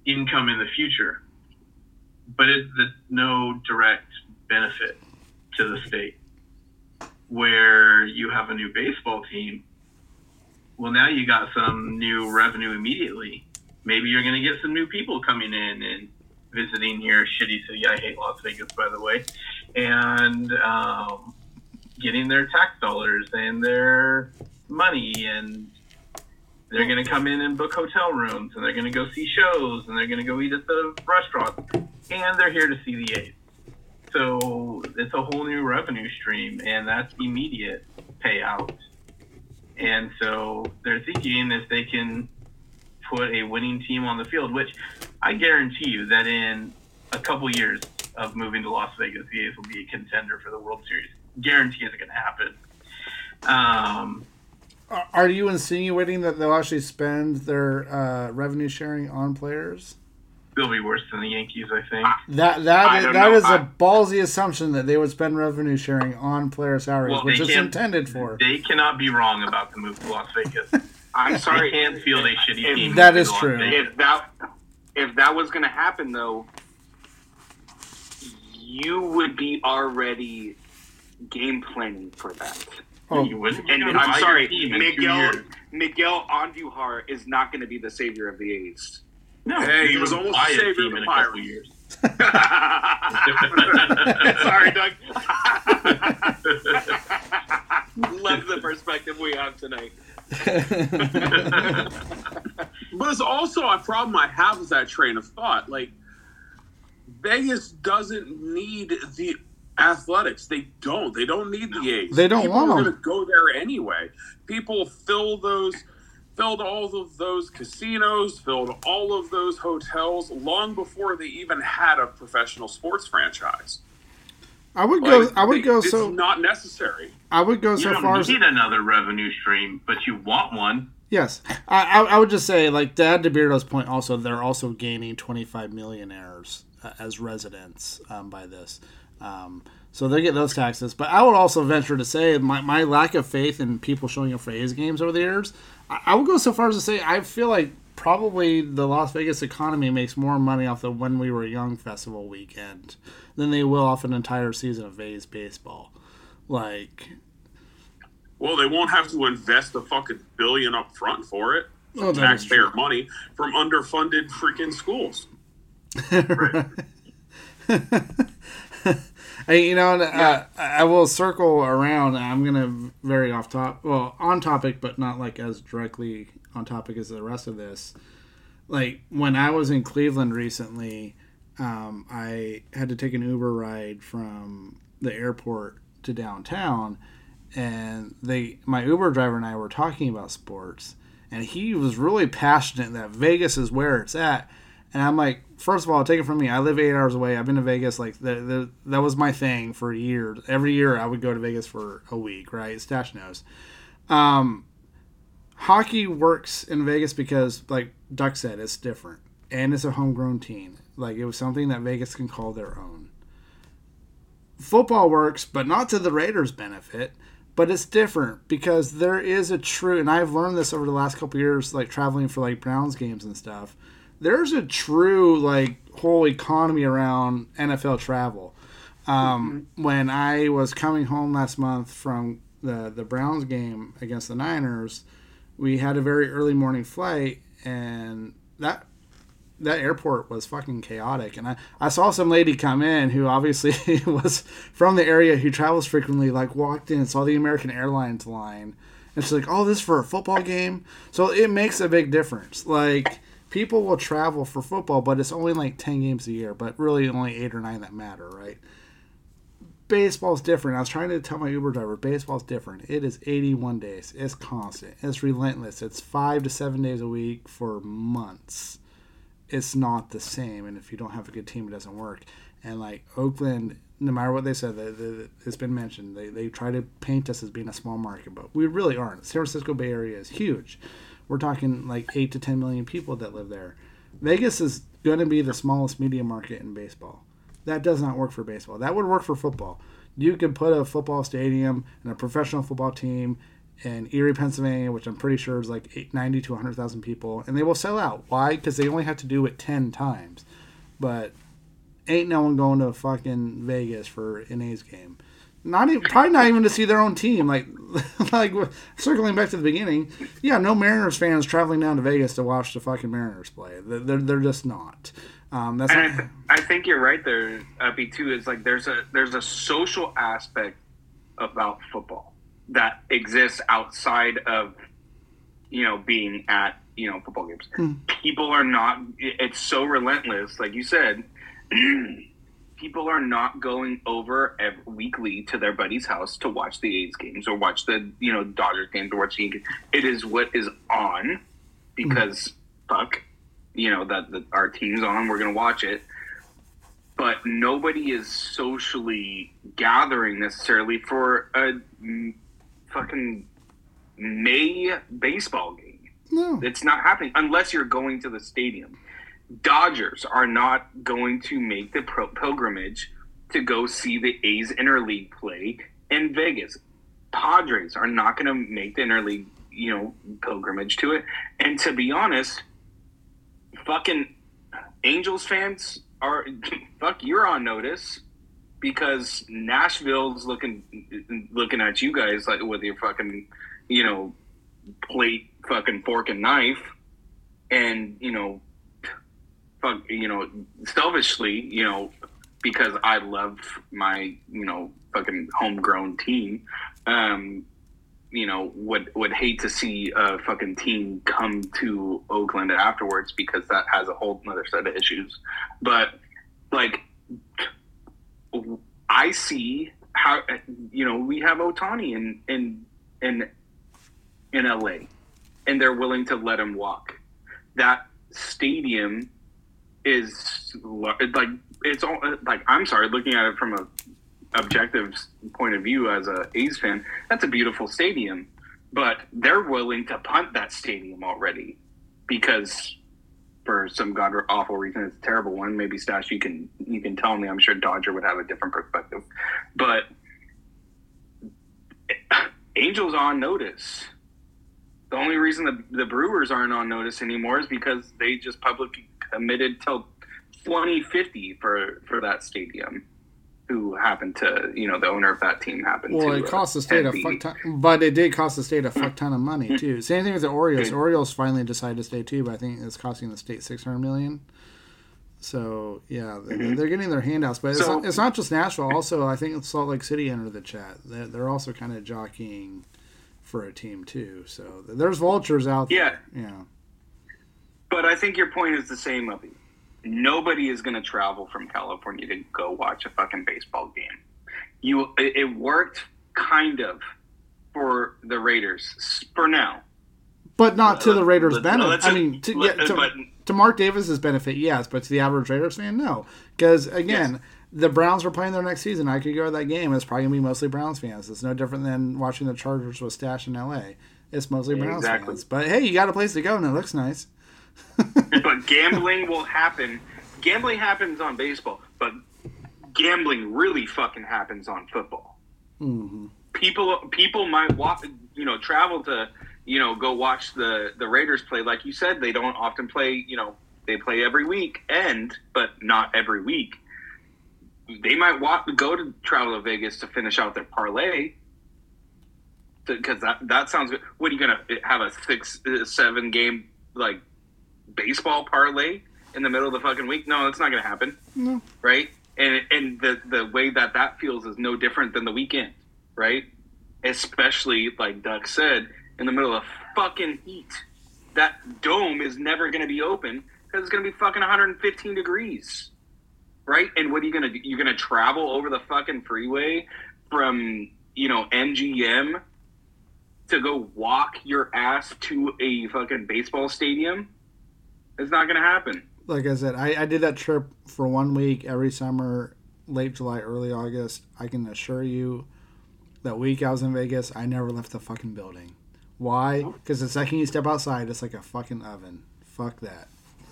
income in the future. But it's no direct benefit to the state. Where you have a new baseball team, well, now you got some new revenue immediately. Maybe you're going to get some new people coming in and visiting your shitty city. I hate Las Vegas, by the way, and um, getting their tax dollars and their money, and they're going to come in and book hotel rooms, and they're going to go see shows, and they're going to go eat at the restaurant, and they're here to see the A's. So it's a whole new revenue stream, and that's immediate payout. And so they're thinking if they can put a winning team on the field, which I guarantee you that in a couple years of moving to Las Vegas, the A's will be a contender for the World Series. Guarantee it's going to happen. Um, Are you insinuating that they'll actually spend their uh, revenue sharing on players? they'll be worse than the Yankees, I think. That I that is, don't that know. is a I- ballsy assumption that they would spend revenue sharing on player salaries, Well, which is intended for. They cannot be wrong about the move to Las Vegas. I'm They sorry. can't field a shitty If- team. That moving is to Las true. If that if that was going to happen though you would be already game planning for that Oh, You wouldn't and you i'm sorry team in two miguel years. miguel andujar is not going to be the savior of the a's No, Hey, he was almost buy the a savior team of the in a couple Pirates. years. sorry doug love the perspective we have tonight But it's also a problem I have with that train of thought. Like Vegas doesn't need the athletics. They don't. They don't need the A's. They don't People want are 'em. going to go there anyway. People fill those, filled all of those casinos, filled all of those hotels long before they even had a professional sports franchise. I would go. Like, I would they- go It's so. not necessary. I would go You so don't far as need another revenue stream, but you want one. yes. I, I I would just say like Dad add to Beardo's point. Also, they're also gaining twenty five millionaires uh, as residents um, by this. Um, so they get those taxes. But I would also venture to say my, my lack of faith in people showing up for A's games over the years. I, I would go so far as to say I feel like probably the Las Vegas economy makes more money off the When We Were Young festival weekend than they will off an entire season of A's baseball. Like, Well, they won't have to invest a fucking billion up front for it. oh, taxpayer money from underfunded freaking schools. Hey, you know, uh, I will circle around. I'm gonna very off top, well, on topic, but not like as directly on topic as the rest of this. Like when I was in Cleveland recently, um, I had to take an Uber ride from the airport to downtown, and they, my Uber driver and I were talking about sports, and he was really passionate that Vegas is where it's at. And I'm like, first of all, take it from me. I live eight hours away. I've been to Vegas. Like the, the, that was my thing for years. Every year I would go to Vegas for a week. Right? Stache knows. Um, hockey works in Vegas because, like Duck said, it's different and it's a homegrown team. Like it was something that Vegas can call their own. Football works, but not to the Raiders' benefit. But it's different because there is a true, and I've learned this over the last couple years, like traveling for like Browns games and stuff there's a true like whole economy around NFL travel. Um, When I was coming home last month from the the Browns game against the Niners, we had a very early morning flight, and that that airport was fucking chaotic. And I, I saw some lady come in who obviously was from the area who travels frequently, like walked in and saw the American Airlines line. And she's like, oh, this for a football game? So it makes a big difference. Like, people will travel for football, but it's only like 10 games a year, but really only eight or nine that matter, right? Baseball's different. I was trying to tell my Uber driver, baseball's different. It is 81 days. It's constant. It's relentless. It's five to seven days a week for months. It's not the same. And if you don't have a good team, it doesn't work. And like Oakland, no matter what they said, they, they, it's been mentioned. They, they try to paint us as being a small market, but we really aren't. San Francisco Bay Area is huge. We're talking like eight to 10 million people that live there. Vegas is going to be the smallest media market in baseball. That does not work for baseball. That would work for football. You could put a football stadium and a professional football team in Erie, Pennsylvania, which I'm pretty sure is like eight, 90 to 100,000 people, and they will sell out. Why? Because they only have to do it 10 times. But ain't no one going to fucking Vegas for an A's game. Not even, probably not even to see their own team. Like, like circling back to the beginning, yeah, no Mariners fans traveling down to Vegas to watch the fucking Mariners play. They're they're, just not. Um, that's And I, th- I think you're right there, Uppy. Too is like there's a there's a social aspect about football that exists outside of you know being at you know football games. People are not. It's so relentless, like you said. people are not going over ev weekly to their buddy's house to watch the A's games or watch the you know Dodgers games or watch the Yankees. It is what is on because mm-hmm. fuck, you know that, that our team's on. We're gonna watch it, but nobody is socially gathering necessarily for a fucking May baseball game. no. It's not happening unless you're going to the stadium. Dodgers are not going to make the pilgrimage to go see the A's interleague play in Vegas. Padres are not going to make the interleague, you know, pilgrimage to it. And to be honest, fucking Angels fans are fuck. You're on notice because Nashville's looking looking at you guys like with your fucking, you know, plate, fucking fork and knife, and you know, you know, selfishly, you know, because I love my, you know, fucking homegrown team. Um, you know, would would hate to see a fucking team come to Oakland afterwards because that has a whole other set of issues. But like, I see how you know we have Ohtani in in in in LA, and they're willing to let him walk. That stadium is like it's all like I'm sorry, looking at it from a objective point of view as a A's fan, that's a beautiful stadium, but they're willing to punt that stadium already because for some god awful reason it's a terrible one. Maybe Stache, you can you can tell me. I'm sure Dodger would have a different perspective, but Angels on notice. The only reason the, the Brewers aren't on notice anymore is because they just publicly committed till 2050 for for that stadium. Who happened to you know the owner of that team happened to Well, to it cost the state a fuck ton, but it did cost the state a fuck ton of money too. Same thing with the Orioles. Orioles finally decided to stay too, but I think it's costing the state six hundred million. So yeah, they- they're getting their handouts, but it's, Mm-hmm. Not, it's not just Nashville. Also, I think Salt Lake City entered the chat. They're, they're also kind of jockeying for a team too. So there's vultures out there. Yeah. there. Yeah. But I think your point is the same, Uppy. Nobody is going to travel from California to go watch a fucking baseball game. You, it, worked kind of for the Raiders for now. But not to the Raiders' benefit. I mean, to, yeah, to, but- to Mark Davis's benefit, yes, but to the average Raiders fan, no. Because again, the Browns were playing their next season. I could go to that game. It's probably gonna be mostly Browns fans. It's no different than watching the Chargers with Stache in L.A. It's mostly Browns Exactly. fans. But hey, you got a place to go, and it looks nice. but gambling will happen. Gambling happens on baseball, but gambling really fucking happens on football. hmm people people might walk you know travel to you know go watch the the raiders play. Like you said they don't often play you know they play every week and but not every week. They might walk go to travel to vegas to finish out their parlay. Because that that sounds good. What are you gonna have a six uh, seven game like baseball parlay in the middle of the fucking week no it's not gonna happen No. right and and the the way that that feels is no different than the weekend right? Especially like Duck said, in the middle of fucking heat. That dome is never going to be open because it's going to be fucking 115 degrees, right? And what are you going to do? You're going to travel over the fucking freeway from you know MGM to go walk your ass to a fucking baseball stadium? It's not going to happen. Like I said, I, I did that trip for one week every summer, late July, early August. I can assure you, that week I was in Vegas, I never left the fucking building. Why? Because the second you step outside, it's like a fucking oven. Fuck that.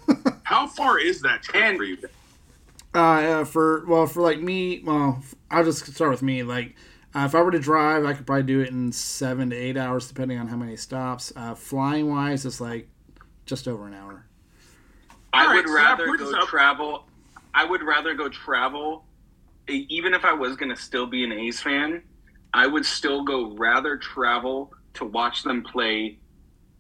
How far is that trip for you? Uh, uh, for well, for like me, well, I'll just start with me. Like, uh, if I were to drive, I could probably do it in seven to eight hours, depending on how many stops. Uh, flying wise, it's like just over an hour. I All right, would so rather go up- travel. I would rather go travel, even if I was going to still be an A's fan. I would still go rather travel to watch them play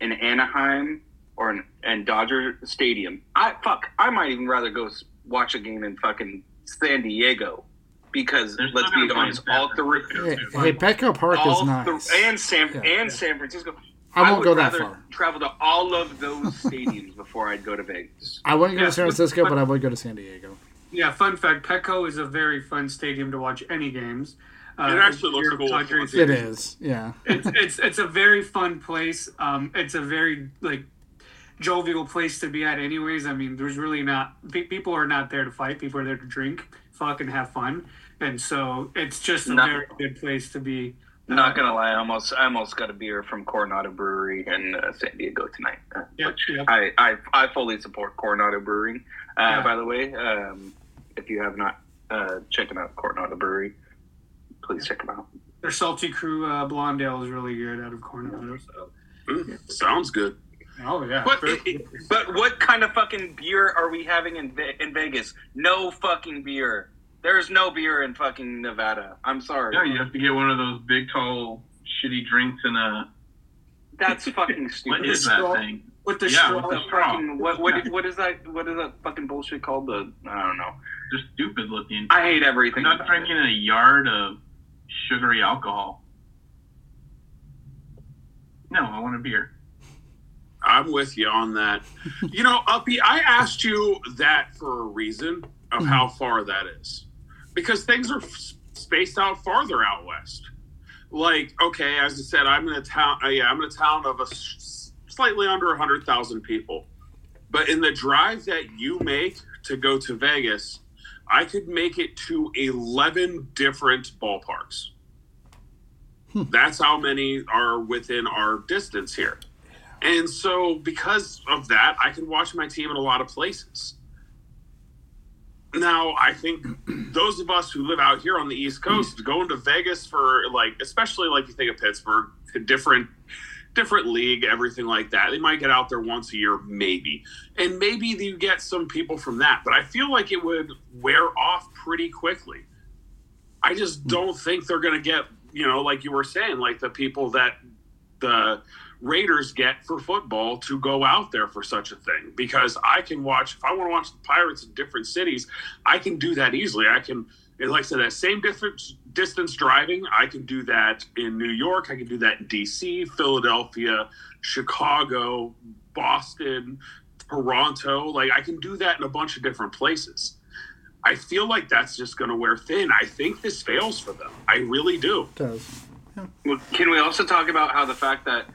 in Anaheim or in, in Dodger Stadium. I fuck. I might even rather go watch a game in fucking San Diego because They're let's be gonna play in honest, all three. Hey, hey Petco Park is all nice. th- and San Yeah, and yeah. San Francisco. I won't would go that far. Travel to all of those stadiums before I'd go to Vegas. I wouldn't go Yeah, to San Francisco, but- but I would go to San Diego. Yeah, fun fact: Petco is a very fun stadium to watch any games. Uh, It actually looks cool. Padres It fan. is, yeah. it's it's it's a very fun place. Um, it's a very like jovial place to be at. Anyways, I mean, there's really not pe- people are not there to fight. People are there to drink, fuck, and have fun. And so it's just a Not- very good place to be. Not gonna lie, I almost I almost got a beer from Coronado Brewery in uh, San Diego tonight. Uh, Yep, yep. I, I I fully support Coronado Brewing. Uh, Yeah. By the way, um, if you have not uh, checked them out, Coronado Brewery, please check them out. Their salty crew uh, blonde ale is really good out of Coronado. So. Mm, sounds good. Oh yeah, But Very- it, it- but what kind of fucking beer are we having in Ve- in Vegas? No fucking beer. There's no beer in fucking Nevada. I'm sorry. Yeah, you have to get one of those big, tall, shitty drinks in a. That's fucking stupid. What is that thing? with the Yeah, straw. with the. Fucking, what what what is that? What is that fucking bullshit called? The I don't know. Just stupid looking. I hate everything. I'm everything. not drinking it. a yard of sugary alcohol. No, I want a beer. I'm with you on that. You know, Uppy, I asked you that for a reason of hmm. how far that is. Because things are f- spaced out farther out west. Like, okay, as I said, I'm in a town, uh, yeah, I'm in a town of a s- slightly under 100,000 people. But in the drive that you make to go to Vegas, I could make it to 11 different ballparks. That's how many are within our distance here. And so, because of that, I can watch my team in a lot of places. Now, I think those of us who live out here on the East Coast, going to Vegas for like, especially like you think of Pittsburgh, a different, different league, everything like that. They might get out there once a year, maybe, and maybe you get some people from that. But I feel like it would wear off pretty quickly. I just don't think they're going to get, you know, like you were saying, like the people that the Raiders get for football to go out there for such a thing because I can watch if I want to watch the Pirates in different cities, I can do that easily. I can and like I said, that same difference distance driving, I can do that in New York, I can do that in DC, Philadelphia, Chicago, Boston, Toronto. Like I can do that in a bunch of different places. I feel like that's just going to wear thin. I think this fails for them. I really do. It does. Well, can we also talk about how the fact that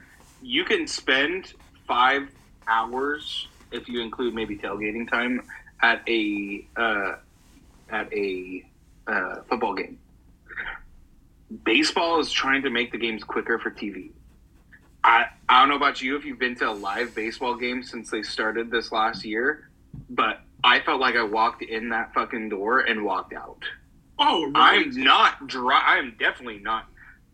you can spend five hours, if you include maybe tailgating time, at a uh, at a uh, football game. Baseball is trying to make the games quicker for TV. I I don't know about you if you've been to a live baseball game since they started this last year, but I felt like I walked in that fucking door and walked out. Oh, right. I'm not dri- I'm definitely not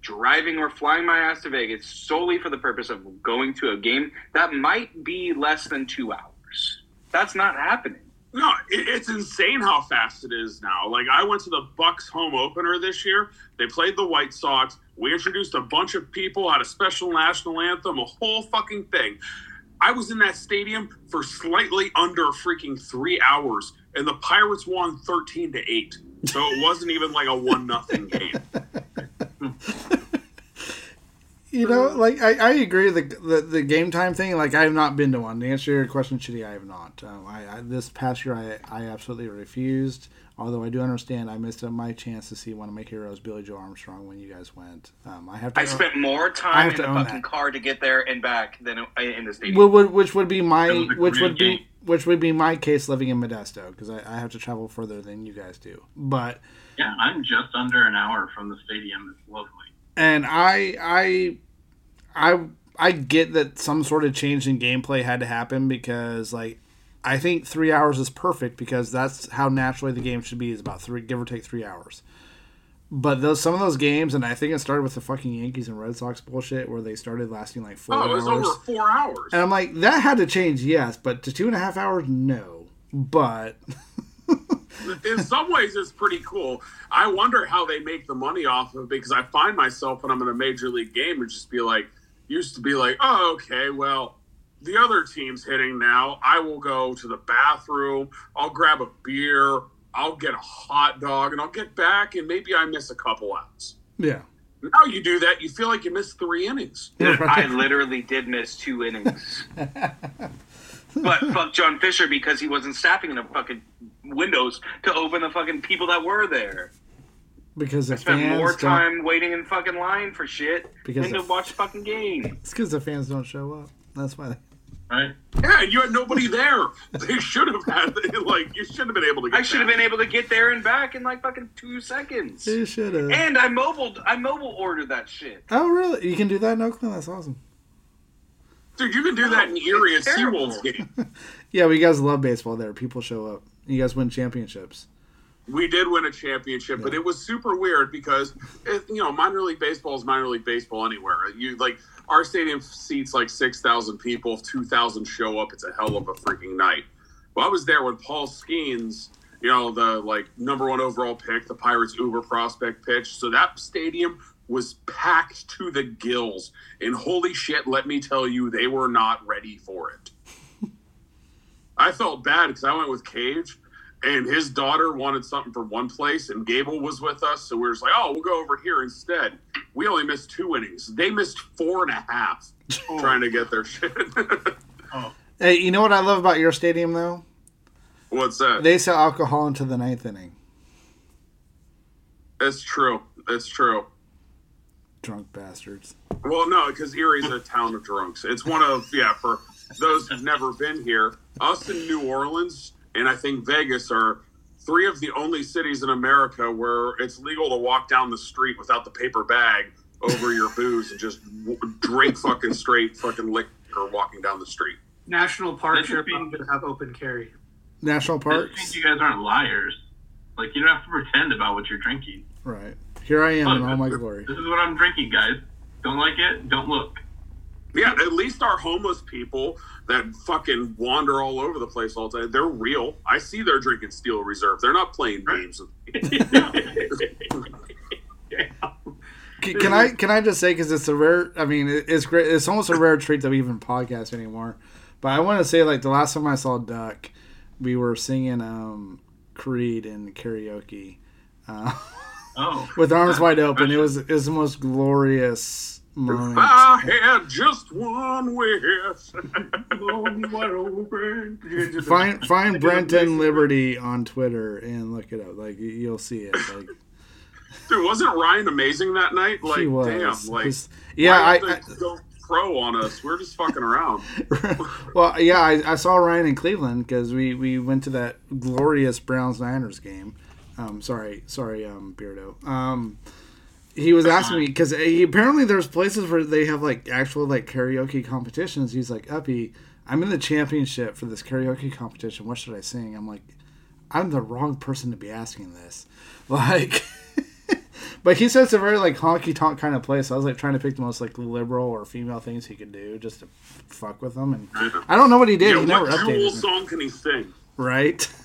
driving or flying my ass to Vegas solely for the purpose of going to a game that might be less than two hours. That's not happening. No, it's insane how fast it is now. Like I went to the Bucs home opener this year. They played the White Sox. We introduced a bunch of people, had a special national anthem, a whole fucking thing. I was in that stadium for slightly under freaking three hours, and the Pirates won thirteen to eight. So it wasn't even like a one nothing game. You know, like I, I agree the, the the game time thing. Like I have not been to one. To answer your question, Shitty, I have not. Um, I, I this past year I I absolutely refused. Although I do understand, I missed my chance to see one of my heroes, Billie Joe Armstrong, when you guys went. Um, I have to. I spent more time in the fucking that. car to get there and back than in the stadium. Well, would, which would be my That was a which would be which would be my case living in Modesto because I, I have to travel further than you guys do. But Yeah, I'm just under an hour from the stadium. It's lovely. and I I I I get that some sort of change in gameplay had to happen because like I think three hours is perfect because that's how naturally the game should be. Is about three, give or take three hours. But those some of those games, and I think it started with the fucking Yankees and Red Sox bullshit, where they started lasting like four Oh, it was hours. over four hours. And I'm like, that had to change, yes, but to two and a half hours, no. But in some ways it's pretty cool. I wonder how they make the money off of it because I find myself when I'm in a major league game and just be like, used to be like, oh, okay, well, the other team's hitting now. I will go to the bathroom. I'll grab a beer. I'll get a hot dog and I'll get back and maybe I miss a couple outs. yeah, Now you do that, you feel like you missed three innings. I literally did miss two innings. But fuck John Fisher because he wasn't staffing the fucking windows to open the fucking people that were there. because the I spent fans more don't. time waiting in fucking line for shit Because than to watch the fucking game. It's because the fans don't show up. That's why. They, Right? Yeah, and you had nobody there. They should have had like you should have been able to get I should have been able to get there and back in like fucking two seconds. they should have. And I mobile I mobile ordered that shit. Oh, really? You can do that in Oakland? That's awesome. Dude, you can do that in Erie at. Seawolves game. Yeah, we guys love baseball there. People show up. You guys win championships. We did win a championship, but it was super weird because it, you know minor league baseball is minor league baseball anywhere. You like our stadium seats like six thousand people. If two thousand show up, it's a hell of a freaking night. Well, I was there when Paul Skenes, you know the like number one overall pick, the Pirates Uber prospect pitch. So that stadium was packed to the gills, and holy shit, let me tell you, they were not ready for it. I felt bad because I went with Cage, and his daughter wanted something from one place, and Gable was with us, so we were just like, "Oh, we'll go over here instead." We only missed two innings. They missed four and a half oh. trying to get their shit. Oh. Hey, you know what I love about your stadium though? What's that? They sell alcohol into the ninth inning. That's true. That's true. Drunk bastards. Well, no, because Erie's a town of drunks. It's one of yeah. For those who've never been here, us in New Orleans and I think Vegas are three of the only cities in America where it's legal to walk down the street without the paper bag over your booze and just w- drink fucking straight fucking liquor walking down the street. National parks That should are be- about to have open carry. National I just think parks. you guys aren't liars. Like you don't have to pretend about what you're drinking. Right. Here I am in all my glory. This is what I'm drinking, guys. Don't like it? Don't look. Yeah, at least our homeless people that fucking wander all over the place all the time, they're real. I see they're drinking Steel Reserve. They're not playing games. with me. Can, can I can I just say because it's a rare. I mean, it's great. It's almost a rare treat that we even podcast anymore. But I want to say, like the last time I saw Duck, we were singing um, Creed in karaoke uh, Oh. with arms wide open. It was it was the most glorious moment. I had just one wish. Find find Brenton Liberty on Twitter and look it up. Like you- you'll see it. Like Dude, wasn't Ryan amazing that night? Like, he was. damn, like, Just- yeah, why I, have to go pro on us. We're just fucking around. well, yeah, I, I saw Ryan in Cleveland because we, we went to that glorious Browns Niners game. Um, sorry, sorry, um, Beardo. Um, he was asking me because apparently there's places where they have like actual like karaoke competitions. He's like, Uppy, I'm in the championship for this karaoke competition. What should I sing? I'm like, I'm the wrong person to be asking this. Like, but he said it's a very like honky tonk kind of place. I was like trying to pick the most like liberal or female things he could do just to fuck with them. And I don't know what he did. Yeah, he never what updated. me. song can he sing? Right?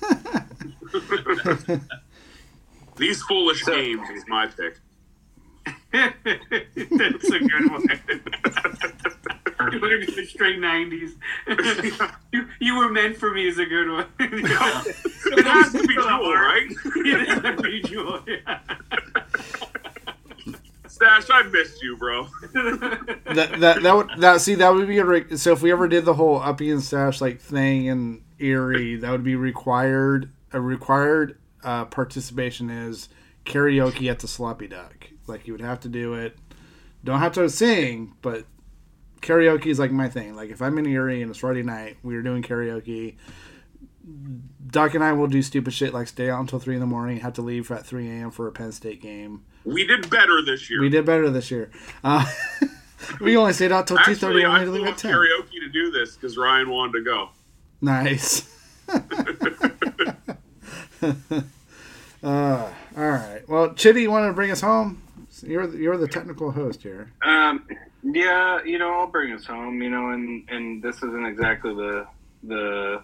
These foolish games is my pick. That's a good one. you were just straight nineties. you, you were meant for me is a good one. It has to be Jewel, right? it has to be Jewel, yeah. Stache, I missed you, bro. that that that would that see that would be a re- so if we ever did the whole uppy and stache like thing in Erie, that would be required. A required uh, participation is karaoke at the Sloppy Duck. Like you would have to do it. Don't have to sing, but karaoke is like my thing. Like if I'm in Erie and it's Friday night, we are doing karaoke. Doc and I will do stupid shit like stay out until three in the morning, have to leave at three a.m. for a Penn State game. We did better this year. We did better this year. Uh, we only stayed out till two thirty. And I we flew leave up at ten. karaoke to do this because Ryan wanted to go. Nice. uh, all right. Well, Chitty, you want to bring us home? You're you're the technical host here. Um, yeah, you know, I'll bring us home. You know, and and this isn't exactly the the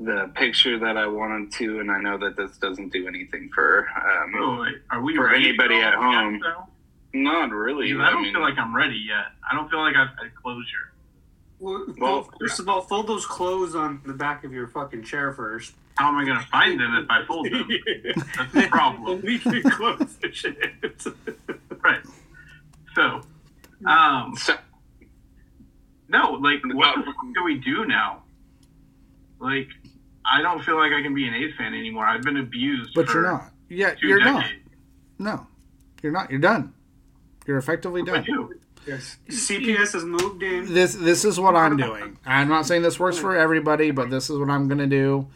the picture that I wanted to, and I know that this doesn't do anything for um, Oh, are we For anybody at home. though? not really. Because I don't mean, feel like I'm ready yet. I don't feel like I've had closure. Well, Well, first of all, fold those clothes on the back of your fucking chair first. How am I going to find them if I fold them? That's the problem. Leave your close the shit. Right. So, um, So, no, like, what the do we do now? Like, I don't feel like I can be an A's fan anymore. I've been abused. But for you're not. Yeah, 2 you're not. No, you're not. You're done. You're effectively I done. do. Yes. CPS has moved in. This this is what I'm doing. I'm not saying this works for everybody, but this is what I'm gonna do.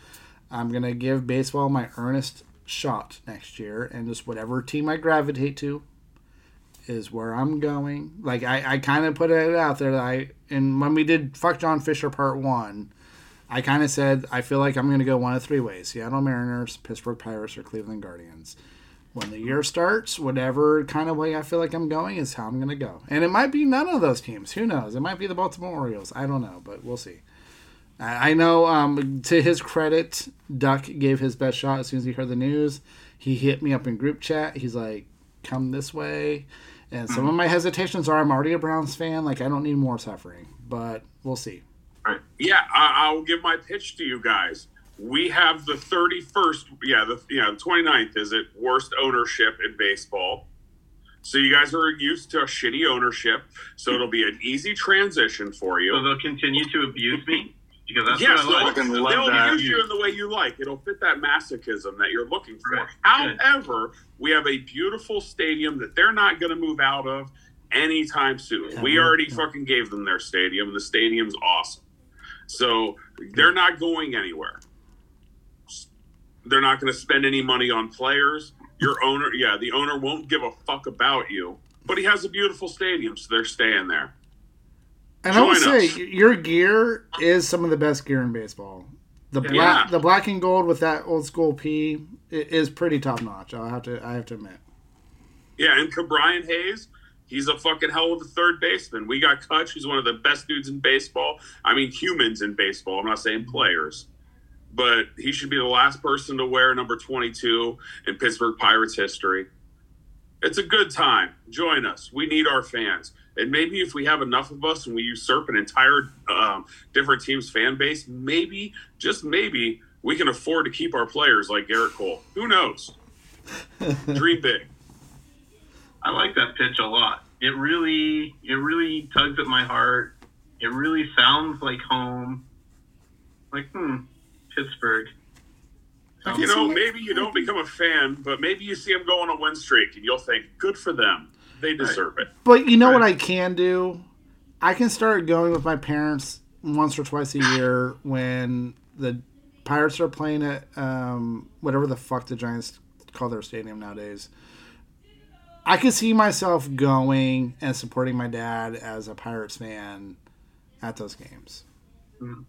I'm gonna give baseball my earnest shot next year, and just whatever team I gravitate to is where I'm going. Like I, I kind of put it out there. That I and when we did fuck John Fisher part one, I kind of said I feel like I'm gonna go one of three ways: Seattle Mariners, Pittsburgh Pirates, or Cleveland Guardians when the year starts, whatever kind of way I feel like I'm going is how I'm going to go. And it might be none of those teams. Who knows? It might be the Baltimore Orioles. I don't know, but we'll see. I I know, um, to his credit, Duck gave his best shot as soon as he heard the news. He hit me up in group chat. He's like, come this way. And some of my hesitations are I'm already a Browns fan. Like, I don't need more suffering, but we'll see. Yeah, I, I will give my pitch to you guys. We have the 31st, yeah, the yeah, the 29th is it worst ownership in baseball. So you guys are used to a shitty ownership, so it'll be an easy transition for you. So you. they'll continue to abuse me? Because that's Yes, what I like. they'll, love they'll that. use you in the way you like. It'll fit that masochism that you're looking for. Right. Good. However, we have a beautiful stadium that they're not going to move out of anytime soon. Yeah, we we're- already yeah. fucking gave them their stadium. The stadium's awesome. So they're not going anywhere. They're not going to spend any money on players. Your owner, yeah, the owner won't give a fuck about you, but he has a beautiful stadium, so they're staying there. And I would say us. your gear is some of the best gear in baseball. The Yeah. black, the black and gold with that old school P is pretty top notch. I'll have to, I have to admit. Yeah, and Brian Hayes, he's a fucking hell of a third baseman. We got Cutch, who's one of the best dudes in baseball. I mean, humans in baseball. I'm not saying mm-hmm. players. But he should be the last person to wear number 22 in Pittsburgh Pirates history. It's a good time. Join us. We need our fans. And maybe if we have enough of us and we usurp an entire um, different team's fan base, maybe, just maybe, we can afford to keep our players like Gerrit Cole. Who knows? Dream big. I like that pitch a lot. It really, it really tugs at my heart. It really sounds like home. Like, hmm, Pittsburgh. You know, maybe you don't become a fan, but maybe you see them go on a win streak and you'll think, good for them. They deserve it. But you know what I can do? I can start going with my parents once or twice a year when the Pirates are playing at um, whatever the fuck the Giants call their stadium nowadays. I can see myself going and supporting my dad as a Pirates fan at those games. Mhm.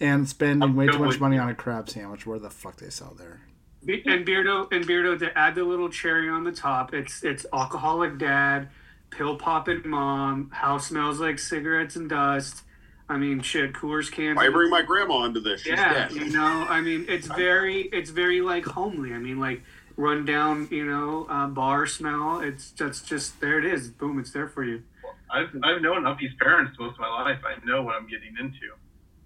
And spending I'll way too much money you. on a crab sandwich where the fuck they sell there. Be- And Beardo and Beardo to add the little cherry on the top. It's it's alcoholic dad, pill popping mom, house smells like cigarettes and dust. I mean, shit, Coors cans. Why bring my grandma into this? She's yeah, dead. you know, I mean, it's very, it's very like homely. I mean, like run down, you know, uh, bar smell. It's that's just there. It is. Boom, it's there for you. I've, I've known Uppy's parents most of my life. I know what I'm getting into.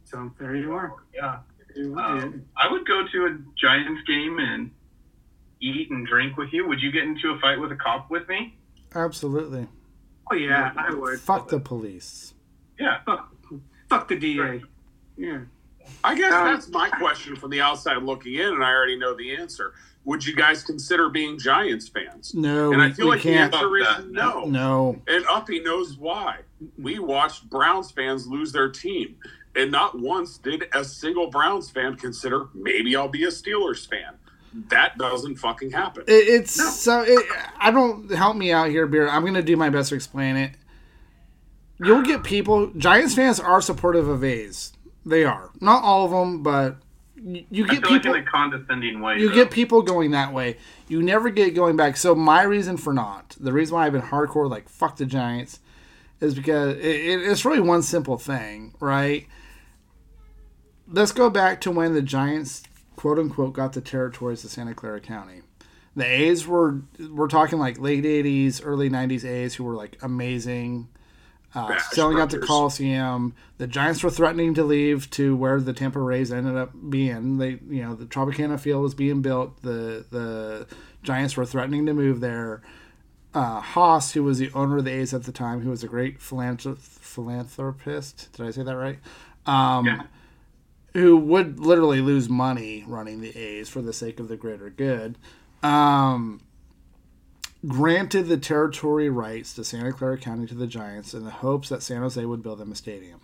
So there you are. Yeah. You- Um, I would go to a Giants game and eat and drink with you. Would you get into a fight with a cop with me? Absolutely. oh yeah, I would. Fuck the police. Yeah. Fuck, fuck the DA. Yeah. I guess Um, that's my question from the outside looking in, and I already know the answer. Would you guys consider being Giants fans? No, and I feel we like can't. the answer is that. no. No. And Uppy knows why. We watched Browns fans lose their team. And not once did a single Browns fan consider maybe I'll be a Steelers fan. That doesn't fucking happen. It, it's so. It, I don't help me out here, Beard. I'm gonna do my best to explain it. You'll get people. Giants fans are supportive of A's. They are not all of them, but you, you I get feel people. like in a condescending way. you though. get people going that way. You never get going back. So my reason for not, the reason why I've been hardcore like fuck the Giants, is because it, it, it's really one simple thing, right? Let's go back to when the Giants, quote unquote, got the territories of Santa Clara County. The A's were we're talking like late '80s, early '90s A's who were like amazing, uh, selling out the Coliseum. The Giants were threatening to leave to where the Tampa Rays ended up being. They, you know, the Tropicana Field was being built. The the Giants were threatening to move there. Uh, Haas, who was the owner of the A's at the time, who was a great philanthrop- philanthropist, did I say that right? Um, Yeah. Who would literally lose money running the A's for the sake of the greater good. Um, granted the territory rights to Santa Clara County to the Giants in the hopes that San Jose would build them a stadium.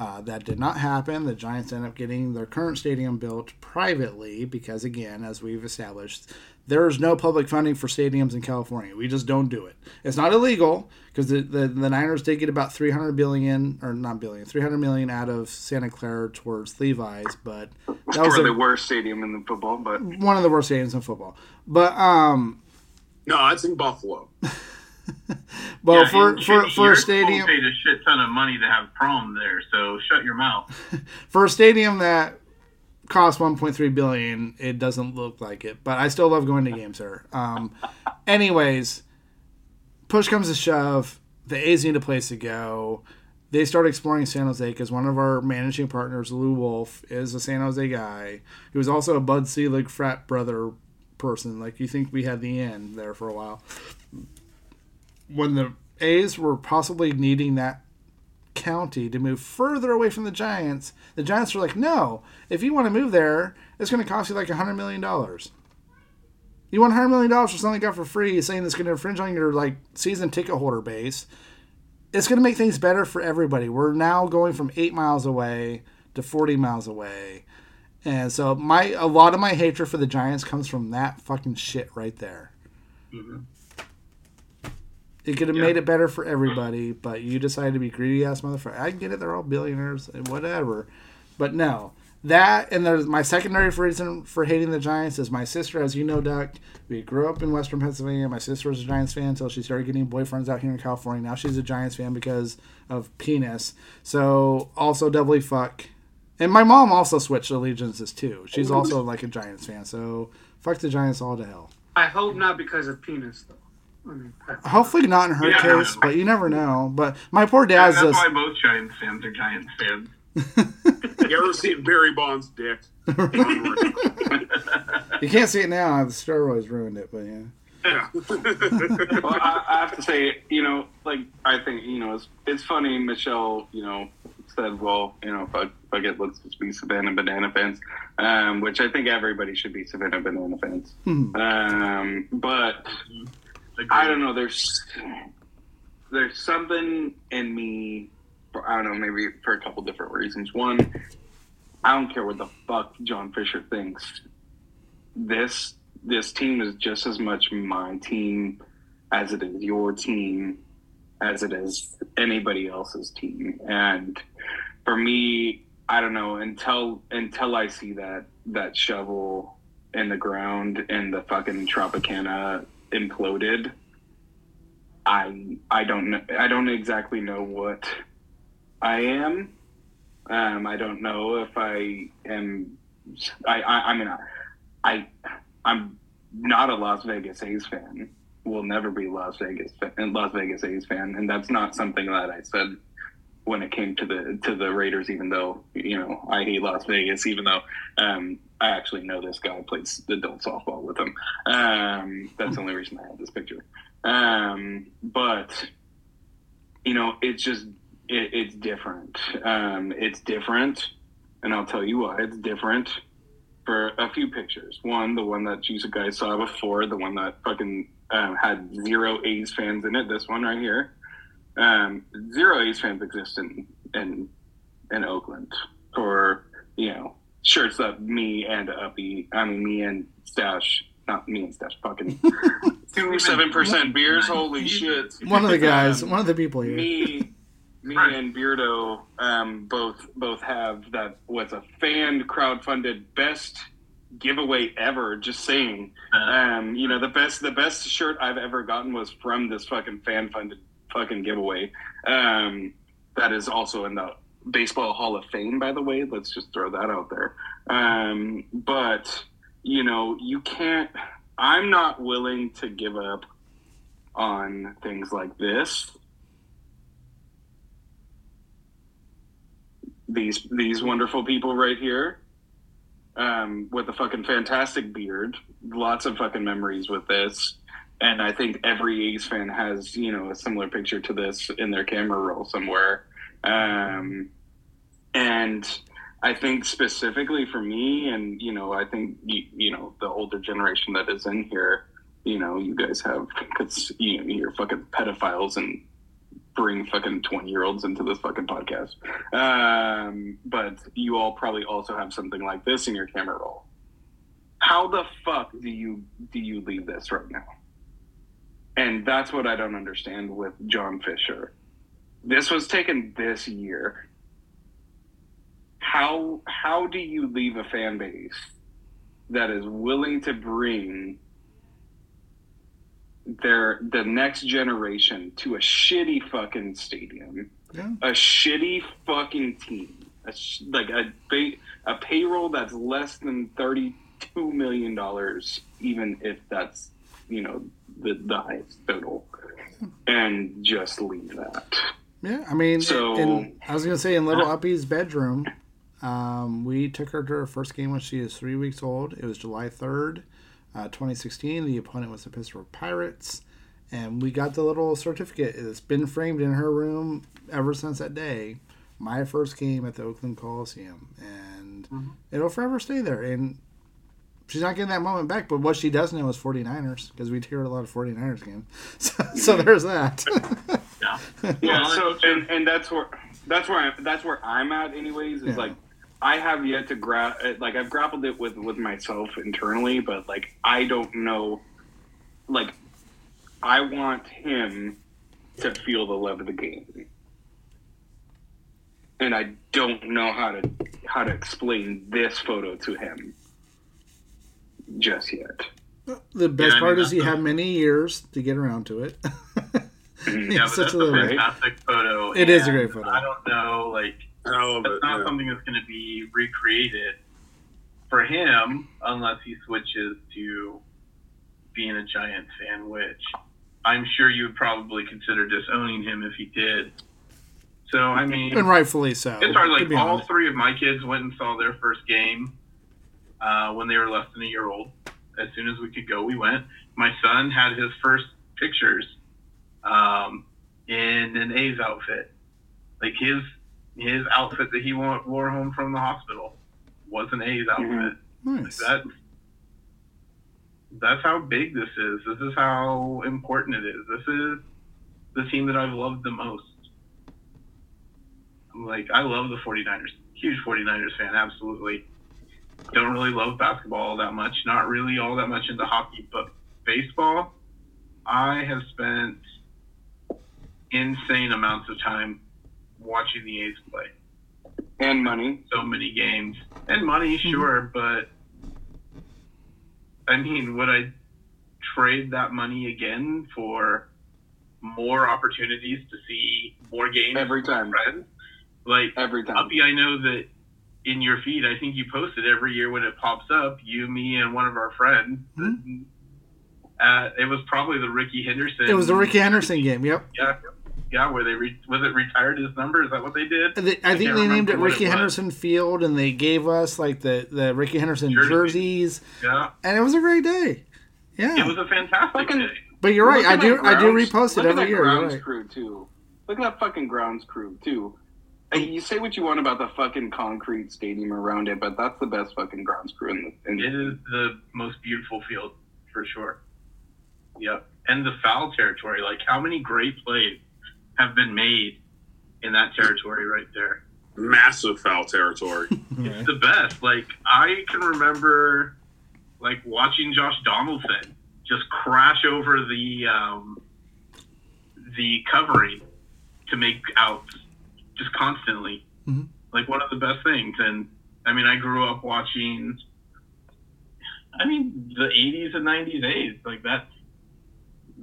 Uh, that did not happen. The Giants ended up getting their current stadium built privately because, again, as we've established, there is no public funding for stadiums in California. We just don't do it. It's not illegal because the, the, the Niners did get about 300 billion, or not billion, 300 million out of Santa Clara towards Levi's, but that was a- the worst stadium in the football, but one of the worst stadiums in football. But um, No, it's in Buffalo. well, Yeah, for and for shit, for your a stadium paid a shit ton of money to have prom there, so shut your mouth. for a stadium that costs 1.3 billion, it doesn't look like it. But I still love going to games there. Um, anyways, push comes to shove, the A's need a place to go. They start exploring San Jose because one of our managing partners, Lew Wolff, is a San Jose guy. He was also a Bud Selig frat brother person. Like you think we had the end there for a while. When the A's were possibly needing that county to move further away from the Giants, the Giants were like, no, if you want to move there, it's going to cost you like $100 million. You want $100 million for something you got for free, saying it's going to infringe on your like season ticket holder base. It's going to make things better for everybody. We're now going from eight miles away to 40 miles away. And so my a lot of my hatred for the Giants comes from that fucking shit right there. Mm-hmm. It could have Yeah. made it better for everybody, but you decided to be greedy ass motherfucker. I get it; they're all billionaires and whatever, but no. That and there's my secondary reason for hating the Giants is my sister, as you know, Duck. We grew up in Western Pennsylvania. My sister was a Giants fan until she started getting boyfriends out here in California. Now she's a Giants fan because of penis. So also doubly fuck. And my mom also switched allegiances too. She's also like a Giants fan. So fuck the Giants all to hell. I hope not because of penis, though. I mean, I- Hopefully not in her Yeah. case, but you never know. But my poor And dad's that's just why both Giants fans are Giants fans. You ever seen Barry Bonds' dick? you can't see it now. The steroids ruined it, but yeah. Yeah. well, I, I have to say, you know, like I think you know, it's it's funny. Michelle, you know, said, "Well, you know, fuck, fuck it, let's just be Savannah Banana fans," um, which I think everybody should be Savannah Banana fans. Hmm. Um, but Agreed. I don't know. There's there's something in me. I don't know. Maybe for a couple different reasons. One, I don't care what the fuck John Fisher thinks. This this team is just as much my team as it is your team, as it is anybody else's team. And for me, I don't know until until I see that that shovel in the ground in the fucking Tropicana imploded. I I don't know I don't exactly know what I am. Um, I don't know if I am. I I, I mean I, I'm not a Las Vegas A's fan. Will never be Las Vegas fan, Las Vegas A's fan, and that's not something that I said when it came to the to the Raiders. Even though you know I hate Las Vegas, even though um, I actually know this guy plays adult softball with him. Um, that's the only reason I have this picture. Um, but you know, it's just it, it's different. Um, it's different, and I'll tell you why it's different for a few pictures. One, the one that you guys saw before, the one that fucking um, had zero A's fans in it. This one right here. Um, zero A's fans exist in in in Oakland for you know shirts that me and Uppy, I mean me and Stache, not me and Stache, fucking two seven percent beers. Holy shit! One of the guys, Um, one of the people here. me, me Right. and Beardo um, both both have that was a fan crowdfunded best giveaway ever. Just saying, Uh, um, you know the best the best shirt I've ever gotten was from this fucking fan funded fucking giveaway. Um, that is also in the baseball Hall of Fame, by the way. Let's just throw that out there. Um, but you know you can't. I'm not willing to give up on things like this. These these wonderful people right here, um, with a fucking fantastic beard, lots of fucking memories with this, and I think every A's fan has you know a similar picture to this in their camera roll somewhere, um, and I think specifically for me, and you know, I think you, you know the older generation that is in here, you know, you guys have because you you're fucking pedophiles and bring fucking twenty year olds into this fucking podcast. Um, but you all probably also have something like this in your camera roll. How the fuck do you do you leave this right now? And that's what I don't understand with John Fisher. This was taken this year. How how do you leave a fan base that is willing to bring their the next generation to a shitty fucking stadium, Yeah. a shitty fucking team, a sh- like a ba- a payroll that's less than thirty two million dollars, even if that's you know the the highest total, hmm. and just leave that. Yeah, I mean, So- in, I was gonna say in little Uppy's bedroom, um, we took her to her first game when she was three weeks old. It was July third, uh, 2016. The opponent was the Pittsburgh Pirates, and we got the little certificate. It's been framed in her room ever since that day. My first game at the Oakland Coliseum, and it'll forever stay there. And she's not getting that moment back, but what she does know is 49ers because we hear a lot of 49ers games. So, so there's that. yeah. Yeah, so and, and that's where that's where I, that's where I'm at anyways is Yeah. like I have yet to grab uh, like I've grappled it with with myself internally but like I don't know like I want him to feel the love of the game and I don't know how to how to explain this photo to him just yet. The best I mean, part is that's he the- had many years to get around to it. Yeah, but Such that's a a little- fantastic photo. It is a great photo. I don't know, like I love that's it. not yeah. something that's going to be recreated for him unless he switches to being a Giants fan, which I'm sure you would probably consider disowning him if he did. So I mean, and rightfully so. it's hard. Like all honest. three of my kids went and saw their first game uh, when they were less than a year old. As soon as we could go, we went. My son had his first pictures um, in an A's outfit, like his his outfit that he wore, wore home from the hospital was an A's outfit. Mhm. Nice. That that's how big this is. This is how important it is. This is the team that I've loved the most. I'm like I love the 49ers. Huge 49ers fan, absolutely. Don't really love basketball all that much. Not really all that much into hockey, but baseball, I have spent insane amounts of time watching the A's play And money. so many games and money, sure, but I mean, would I trade that money again for more opportunities to see more games Every time. friends? Like Every time. Uppy, I know that in your feed, I think you post it every year when it pops up. You, me, and one of our friends. Uh, it was probably the Rickey Henderson. It was the Rickey Henderson game. Yep. Yeah, yeah. Where they re- was it retired his number? Is that what they did? They- I think they named it Rickey it. Henderson Field, and they gave us like the the Rickey Henderson Jersey. jerseys, Yeah, and it was a great day. Yeah, it was a fantastic Fucking- day. but you're right. I do that I do repost it look at every that year. Grounds right. crew too. Look at that fucking grounds crew too. And you say what you want about the fucking concrete stadium around it, but that's the best fucking grounds crew in the. In It is the most beautiful field for sure. Yep. And the foul territory, like how many great plays have been made in that territory right there? Massive foul territory. Right. the best. Like I can remember like watching Josh Donaldson just crash over the um, the covering to make outs just constantly. Mhm. Like one of the best things. And I mean, I grew up watching. I mean, the '80s and '90s A's like that.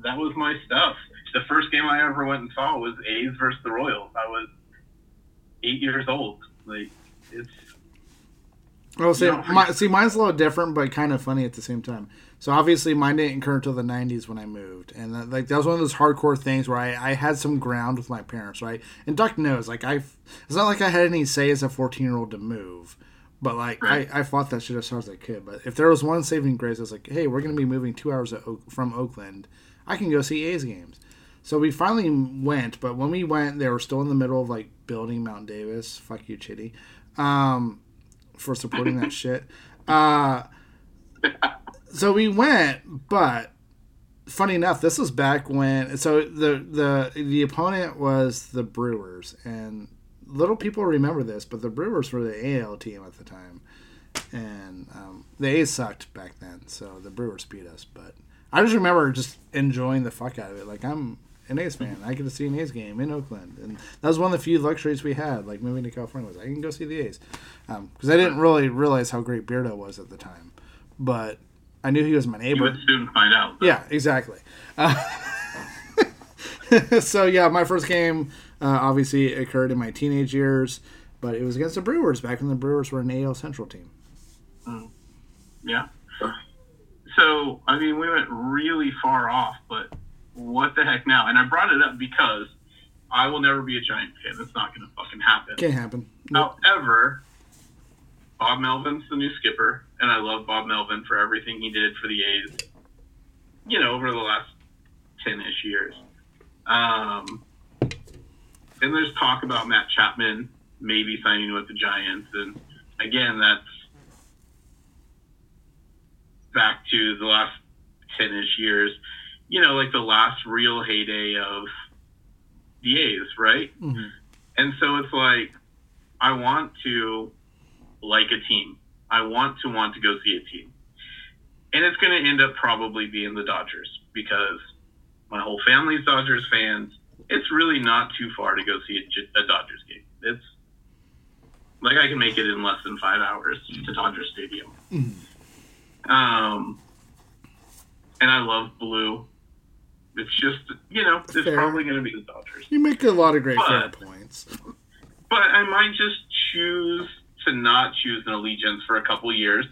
That was my stuff. The first game I ever went and saw was A's versus the Royals. I was eight years old. Like it's Well, see, No. my, see, mine's a little different, but kind of funny at the same time. So obviously, mine didn't occur until the '90s when I moved, and that, like that was one of those hardcore things where I, I had some ground with my parents, right? And Duck knows, like I, it's not like I had any say as a 14 year old to move, but like Right. I, I fought that shit as hard as I could. But if there was one saving grace, I was like, hey, we're gonna be moving two hours Oak, from Oakland, I can go see A's games. So we finally went, but when we went, they were still in the middle of like building Mount Davis. Fuck you, Chitty. Um, for supporting that shit. Uh, so we went, but funny enough, this was back when. So the the the opponent was the Brewers, and little people remember this, but the Brewers were the AL team at the time, and um, the A's sucked back then. So the Brewers beat us, but I just remember just enjoying the fuck out of it. Like I'm an A's fan. I get to see an A's game in Oakland, and that was one of the few luxuries we had. Like moving to California was I can go see the A's because I didn't really realize how great Beardo was at the time, but I knew he was my you neighbor. would soon find out. Yeah, exactly. Uh, so yeah, my first game uh, obviously occurred in my teenage years, but it was against the Brewers back when the Brewers were an AL Central team. Yeah. So, I mean, we went really far off, but what the heck now? And I brought it up because I will never be a Giant fan. It's not going to fucking happen. Can't happen. However, Bob Melvin's the new skipper, and I love Bob Melvin for everything he did for the A's, you know, over the last 10 ish years. Um, and there's talk about Matt Chapman maybe signing with the Giants. And again, that's back to the last 10 ish years, you know, like the last real heyday of the A's, right? Mhm. And so it's like, I want to like a team. I want to want to go see a team. And it's going to end up probably being the Dodgers because my whole family's Dodgers fans. It's really not too far to go see a Dodgers game. It's like I can make it in less than five hours to Dodger Stadium. Um, and I love blue. It's just, you know, it's Fair. probably going to be the Dodgers. You make a lot of great fair points. But I might just choose to not choose an allegiance for a couple years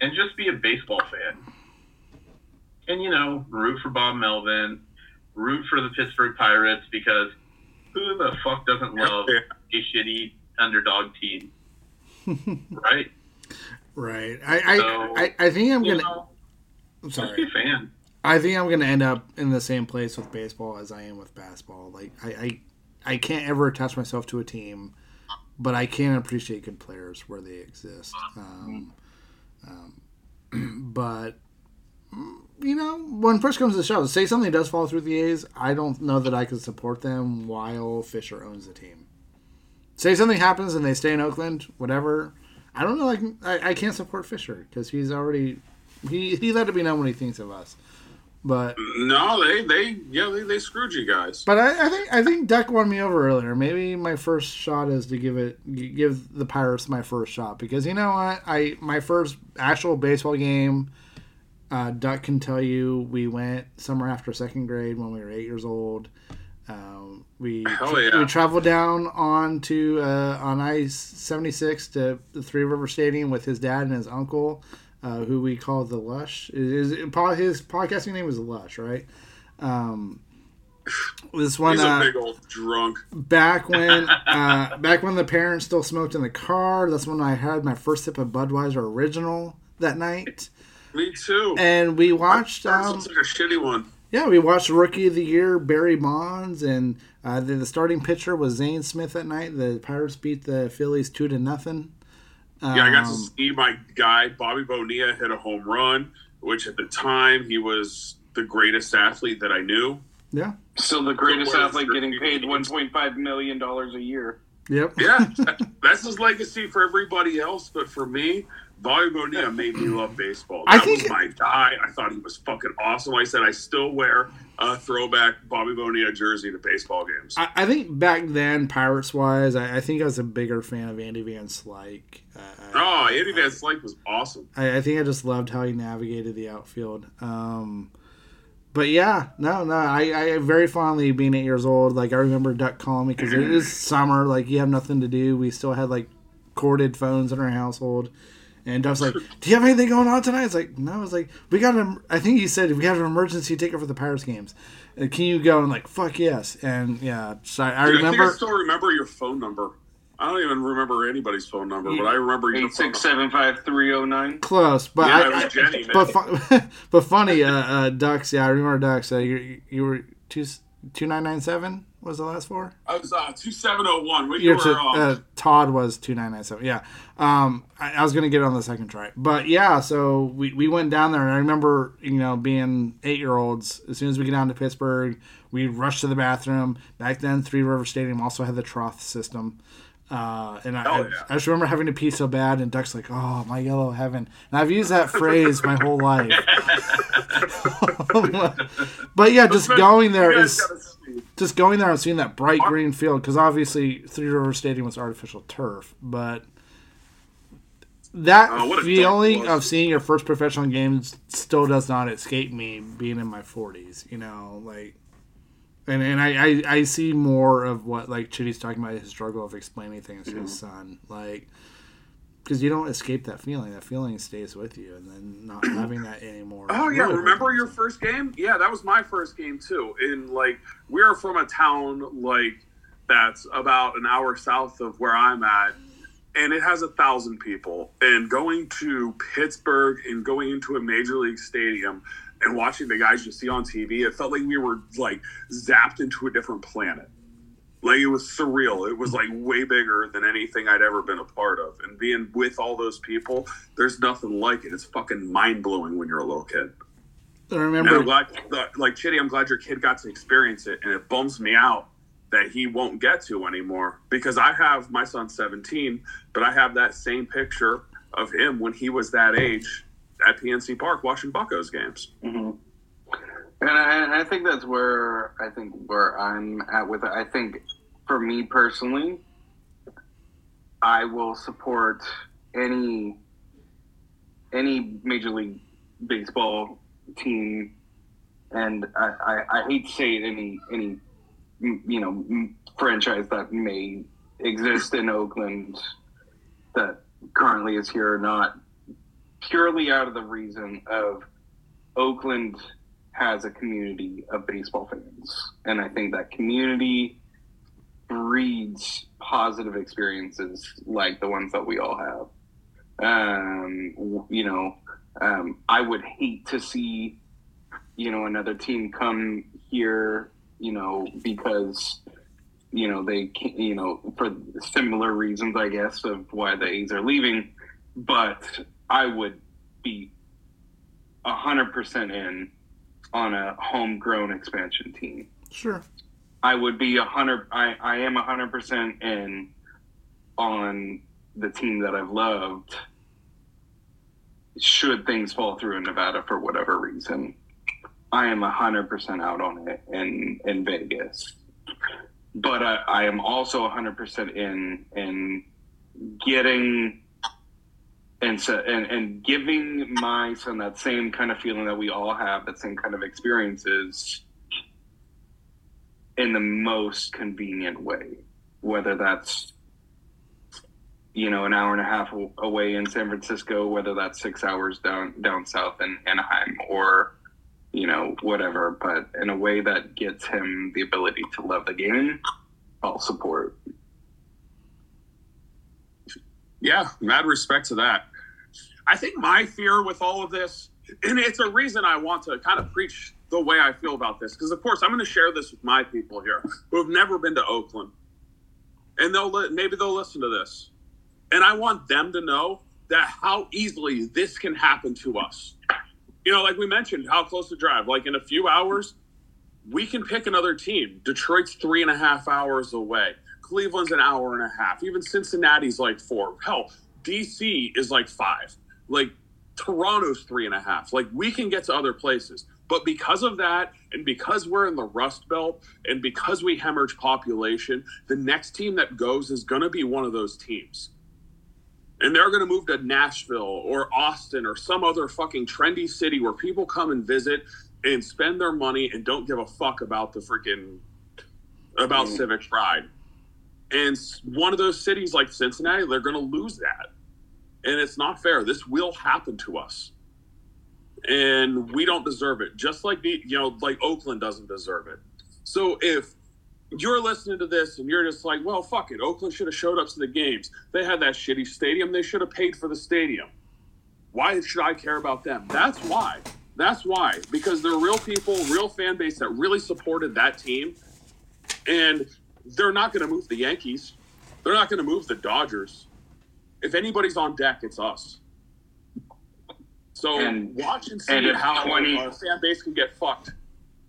and just be a baseball fan. And, you know, root for Bob Melvin, root for the Pittsburgh Pirates because who the fuck doesn't love a shitty underdog team? right? Right. I I, So, I, I think I'm gonna. know, I'm just sorry. be a fan. I think I'm gonna end up in the same place with baseball as I am with basketball. Like I, I, I can't ever attach myself to a team, but I can appreciate good players where they exist. Um, um, but mm, you know, when push comes to the shove, say something does fall through the A's, I don't know that I can support them while Fisher owns the team. Say something happens and they stay in Oakland, whatever. I don't know. Like I, I can't support Fisher because he's already he he let it be known what he thinks of us. But No, they they yeah they, they screwed you guys. but I, I think I think Duck won me over earlier. Maybe my first shot is to give it give the Pirates my first shot because you know what I my first actual baseball game. Uh, Duck can tell you we went somewhere after second grade when we were eight years old. Um, we yeah. we traveled down on to uh, on I seventy six to the Three River Stadium with his dad and his uncle, uh, who we call the Lush. Is his podcasting name was Lush, right? Um, this one He's uh, a big old drunk. back when uh, back when the parents still smoked in the car. That's when I had my first sip of Budweiser Original that night, Me too. and we watched. Um, like a shitty one. yeah, we watched Rookie of the Year Barry Bonds, and uh, the, the starting pitcher was Zane Smith that night. The Pirates beat the Phillies two to nothing. Yeah, I got to Um, see my guy Bobby Bonilla hit a home run, which at the time he was the greatest athlete that I knew. yeah, Still the greatest Where's athlete getting paid $1.5 million a year. Yep. Yeah, that's his legacy for everybody else, but for me, Bobby Bonilla made me love baseball. I That think- was my guy. I thought he was fucking awesome. I said, I still wear a throwback Bobby Bonilla jersey to baseball games. I, I think back then, Pirates wise, I, I think I was a bigger fan of Andy Van Slyke. Uh, oh, Andy Van Slyke was awesome. I, I think I just loved how he navigated the outfield. Um, but yeah, no, no, I, I very fondly being eight years old. Like I remember Duck calling me because it is summer. Like you have nothing to do. We still had like corded phones in our household. And I was like, "Do you have anything going on tonight?" It's like, "No." It's like, "We got an." I think he said, "We have an emergency ticket for the Pirates games. Uh, Can you go?" And like, "Fuck yes!" And yeah, so I, I Dude, I think remember. I still remember your phone number. I don't even remember anybody's phone number, but I remember your Eight phone six number. seven five three zero nine. Close, but Yeah, I, it was I- Jenny, but man. fu- but funny, uh, uh, Ducks. Yeah, I remember Ducks. Uh, you you were two two nine nine seven was the last four. I was uh, two seven zero one. We were. t- um, uh, Todd was two nine nine seven. Yeah, um, I, I was gonna get it on the second try, but yeah. So we, we went down there, and I remember you know being eight year olds. As soon as we get down to Pittsburgh, we rushed to the bathroom. Back then, Three River Stadium also had the trough system. Uh, and I, Oh, I. I just remember having to pee so bad, and Duck's like, "Oh, my yellow heaven," and I've used that phrase my whole life. but yeah, just going there is. Just going there and seeing that bright green field because obviously Three River Stadium was artificial turf, but that Oh, feeling of seeing your first professional game still does not escape me being in my 40s you know like and and I, I i see more of what like chitty's talking about his struggle of explaining things to his Mm-hmm. son like because you don't escape that feeling that feeling stays with you and then not having that anymore Oh yeah, really remember your first game? Yeah, that was my first game too. In like we're from a town like that's about an hour south of where I'm at, and it has a thousand people. And going to Pittsburgh and going into a major league stadium and watching the guys you see on TV, it felt like we were like zapped into a different planet. Like it was surreal. It was like way bigger than anything I'd ever been a part of. And being with all those people, there's nothing like it. It's fucking mind blowing when you're a little kid. I remember I'm glad, like Chitty, I'm glad your kid got to experience it, and it bums me out that he won't get to anymore because I have my son 17, but I have that same picture of him when he was that age at PNC Park watching Buccos games. Mm-hmm. And I, I think that's where I think where I'm at with it. I think for me personally, I will support any any major league baseball team, and I, I, I hate to say it, any any you know franchise that may exist in Oakland that currently is here or not, purely out of the reason of Oakland has a community of baseball fans, and I think that community breeds positive experiences like the ones that we all have. Um, you know, um, I would hate to see, you know, another team come here, you know, because, you know, they, can't, you know, for similar reasons, I guess, of why the A's are leaving. But I would be a hundred percent in on a homegrown expansion team. sure I would be a hundred. I, I am a hundred percent in on the team that I've loved. Should things fall through in Nevada for whatever reason, I am a hundred percent out on it in in Vegas. But I, I am also a hundred percent in in getting and so and, and giving my son that same kind of feeling that we all have, that same kind of experiences in the most convenient way, whether that's you know an hour and a half away in San Francisco, whether that's six hours down down south in Anaheim, or you know whatever, but in a way that gets him the ability to love the game. I'll support. Yeah, mad respect to that. I think my fear with all of this, and it's a reason I want to kind of preach the way I feel about this, because of course I'm going to share this with my people here who have never been to Oakland, and they'll maybe they'll listen to this, and I want them to know that how easily this can happen to us. You know, like we mentioned, how close to drive. Like in a few hours, we can pick another team. Detroit's three and a half hours away. Cleveland's an hour and a half. Even Cincinnati's like four. Hell, DC is like five. Like Toronto's three and a half. Like we can get to other places. But because of that, and because we're in the Rust Belt, and because we hemorrhage population, the next team that goes is going to be one of those teams. And they're going to move to Nashville or Austin or some other fucking trendy city where people come and visit and spend their money and don't give a fuck about the freaking about Mm. civic pride. And one of those cities like Cincinnati, they're going to lose that. And it's not fair. This will happen to us. And we don't deserve it. Just like the, you know, like Oakland doesn't deserve it. So if you're listening to this and you're just like, well, fuck it. Oakland should have showed up to the games. They had that shitty stadium. They should have paid for the stadium. Why should I care about them? That's why. That's why. Because they're real people, real fan base that really supported that team. And they're not going to move the Yankees. They're not going to move the Dodgers. If anybody's on deck, it's us. So And- watch and see and how 20 our fan base can get fucked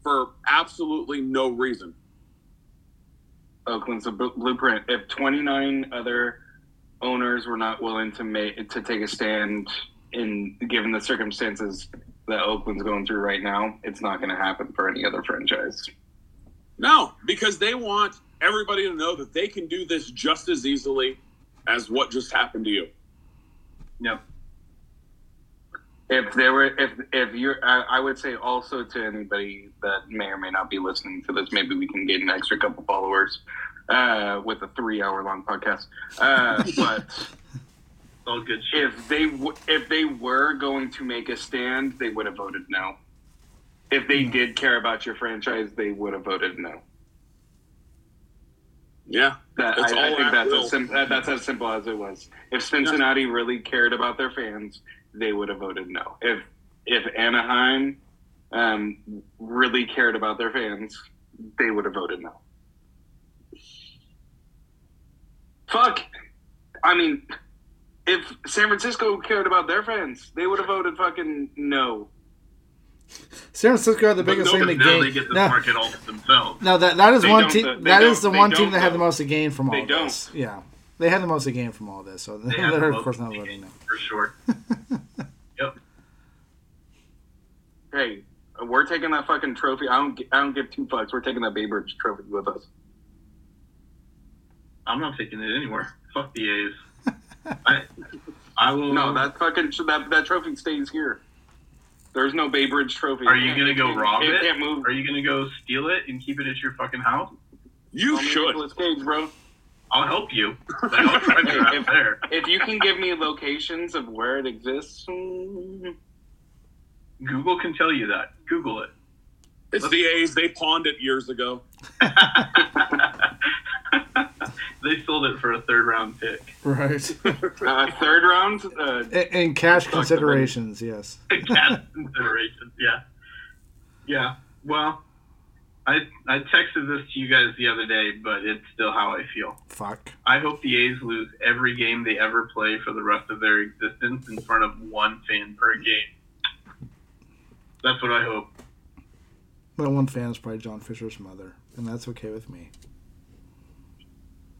for absolutely no reason. Oakland's a bl- blueprint. If 29 other owners were not willing to make to take a stand in given the circumstances that Oakland's going through right now, it's not going to happen for any other franchise. No, because they want everybody to know that they can do this just as easily as what just happened to you. Yep. If there were, if if you're, I, I would say also to anybody that may or may not be listening to this, maybe we can get an extra couple followers uh, with a three-hour-long podcast. Uh, but All good shit. if they w- if they were going to make a stand, they would have voted no. If they did care about your franchise, they would have voted no. Yeah, That, I, I think that's as sim- that's as simple as it was. If Cincinnati really cared about their fans, they would have voted no. If if Anaheim um, really cared about their fans, they would have voted no. Fuck. I mean, if San Francisco cared about their fans, they would have voted fucking no. San Francisco had the biggest thing to Because now gain. they get the No, market all to themselves. no, that that is They one team. though. That is the one team that had the most to gain from all They don't. this. Yeah, they had the most to gain from all this. So They have the they're of most course not to voting gain. no. For sure. yep. Hey, we're taking that fucking trophy. I don't. I don't give two fucks. We're taking that Babe Ruth trophy with us. I'm not taking it anywhere. Fuck the A's. I, I will. No, that fucking that that trophy stays here. There's no Bay Bridge trophy. Are you gonna go rob it? it? Can't move. Are you gonna go steal it and keep it at your fucking house? you Call me should. Nicolas Cage, bro. I'll help you. I'll try to Hey, if- there. If you can give me locations of where it exists, mm, Google can tell you that. Google it. It's the A's. They pawned it years ago. they sold it for a third round pick. Right. uh, third round. Uh, and, and cash considerations, yes. Gas considerations, yeah. Yeah. Well, I I texted this to you guys the other day, but it's still how I feel. Fuck. I hope the A's lose every game they ever play for the rest of their existence in front of one fan per game. That's what I hope. Well, one fan is probably John Fisher's mother, and that's okay with me.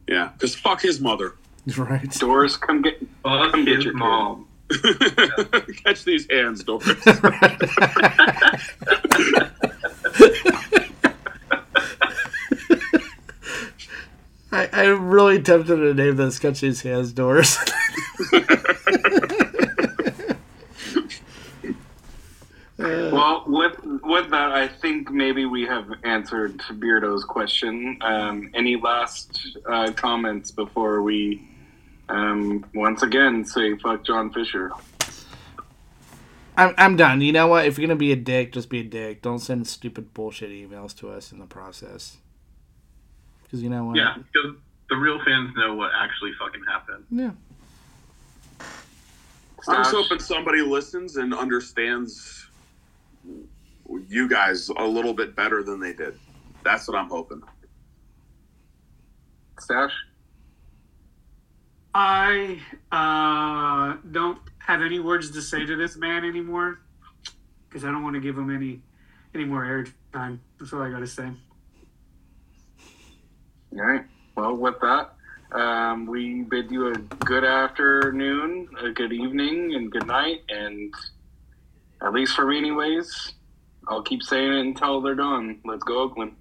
Yeah, because fuck his mother. Right. Doris, come get. Fuck Come get his your kid. mom. Catch these hands, Doris. I, I'm really tempted to name this Catch These Hands Doris. Well, with with that, I think maybe we have answered Beardo's question. Um, any last uh, comments before we um, once again say fuck John Fisher? I'm, I'm done. You know what? If you're going to be a dick, just be a dick. Don't send stupid bullshit emails to us in the process. Because you know what? Yeah, because the real fans know what actually fucking happened. Yeah. I'm just hoping somebody listens and understands you guys a little bit better than they did. That's what I'm hoping. Stache? I uh, don't have any words to say to this man anymore because I don't want to give him any any more airtime. That's all I got to say. All right. Well, with that, um, we bid you a good afternoon, a good evening, and good night. And at least for me, anyways, I'll keep saying it until they're done. Let's go Oakland.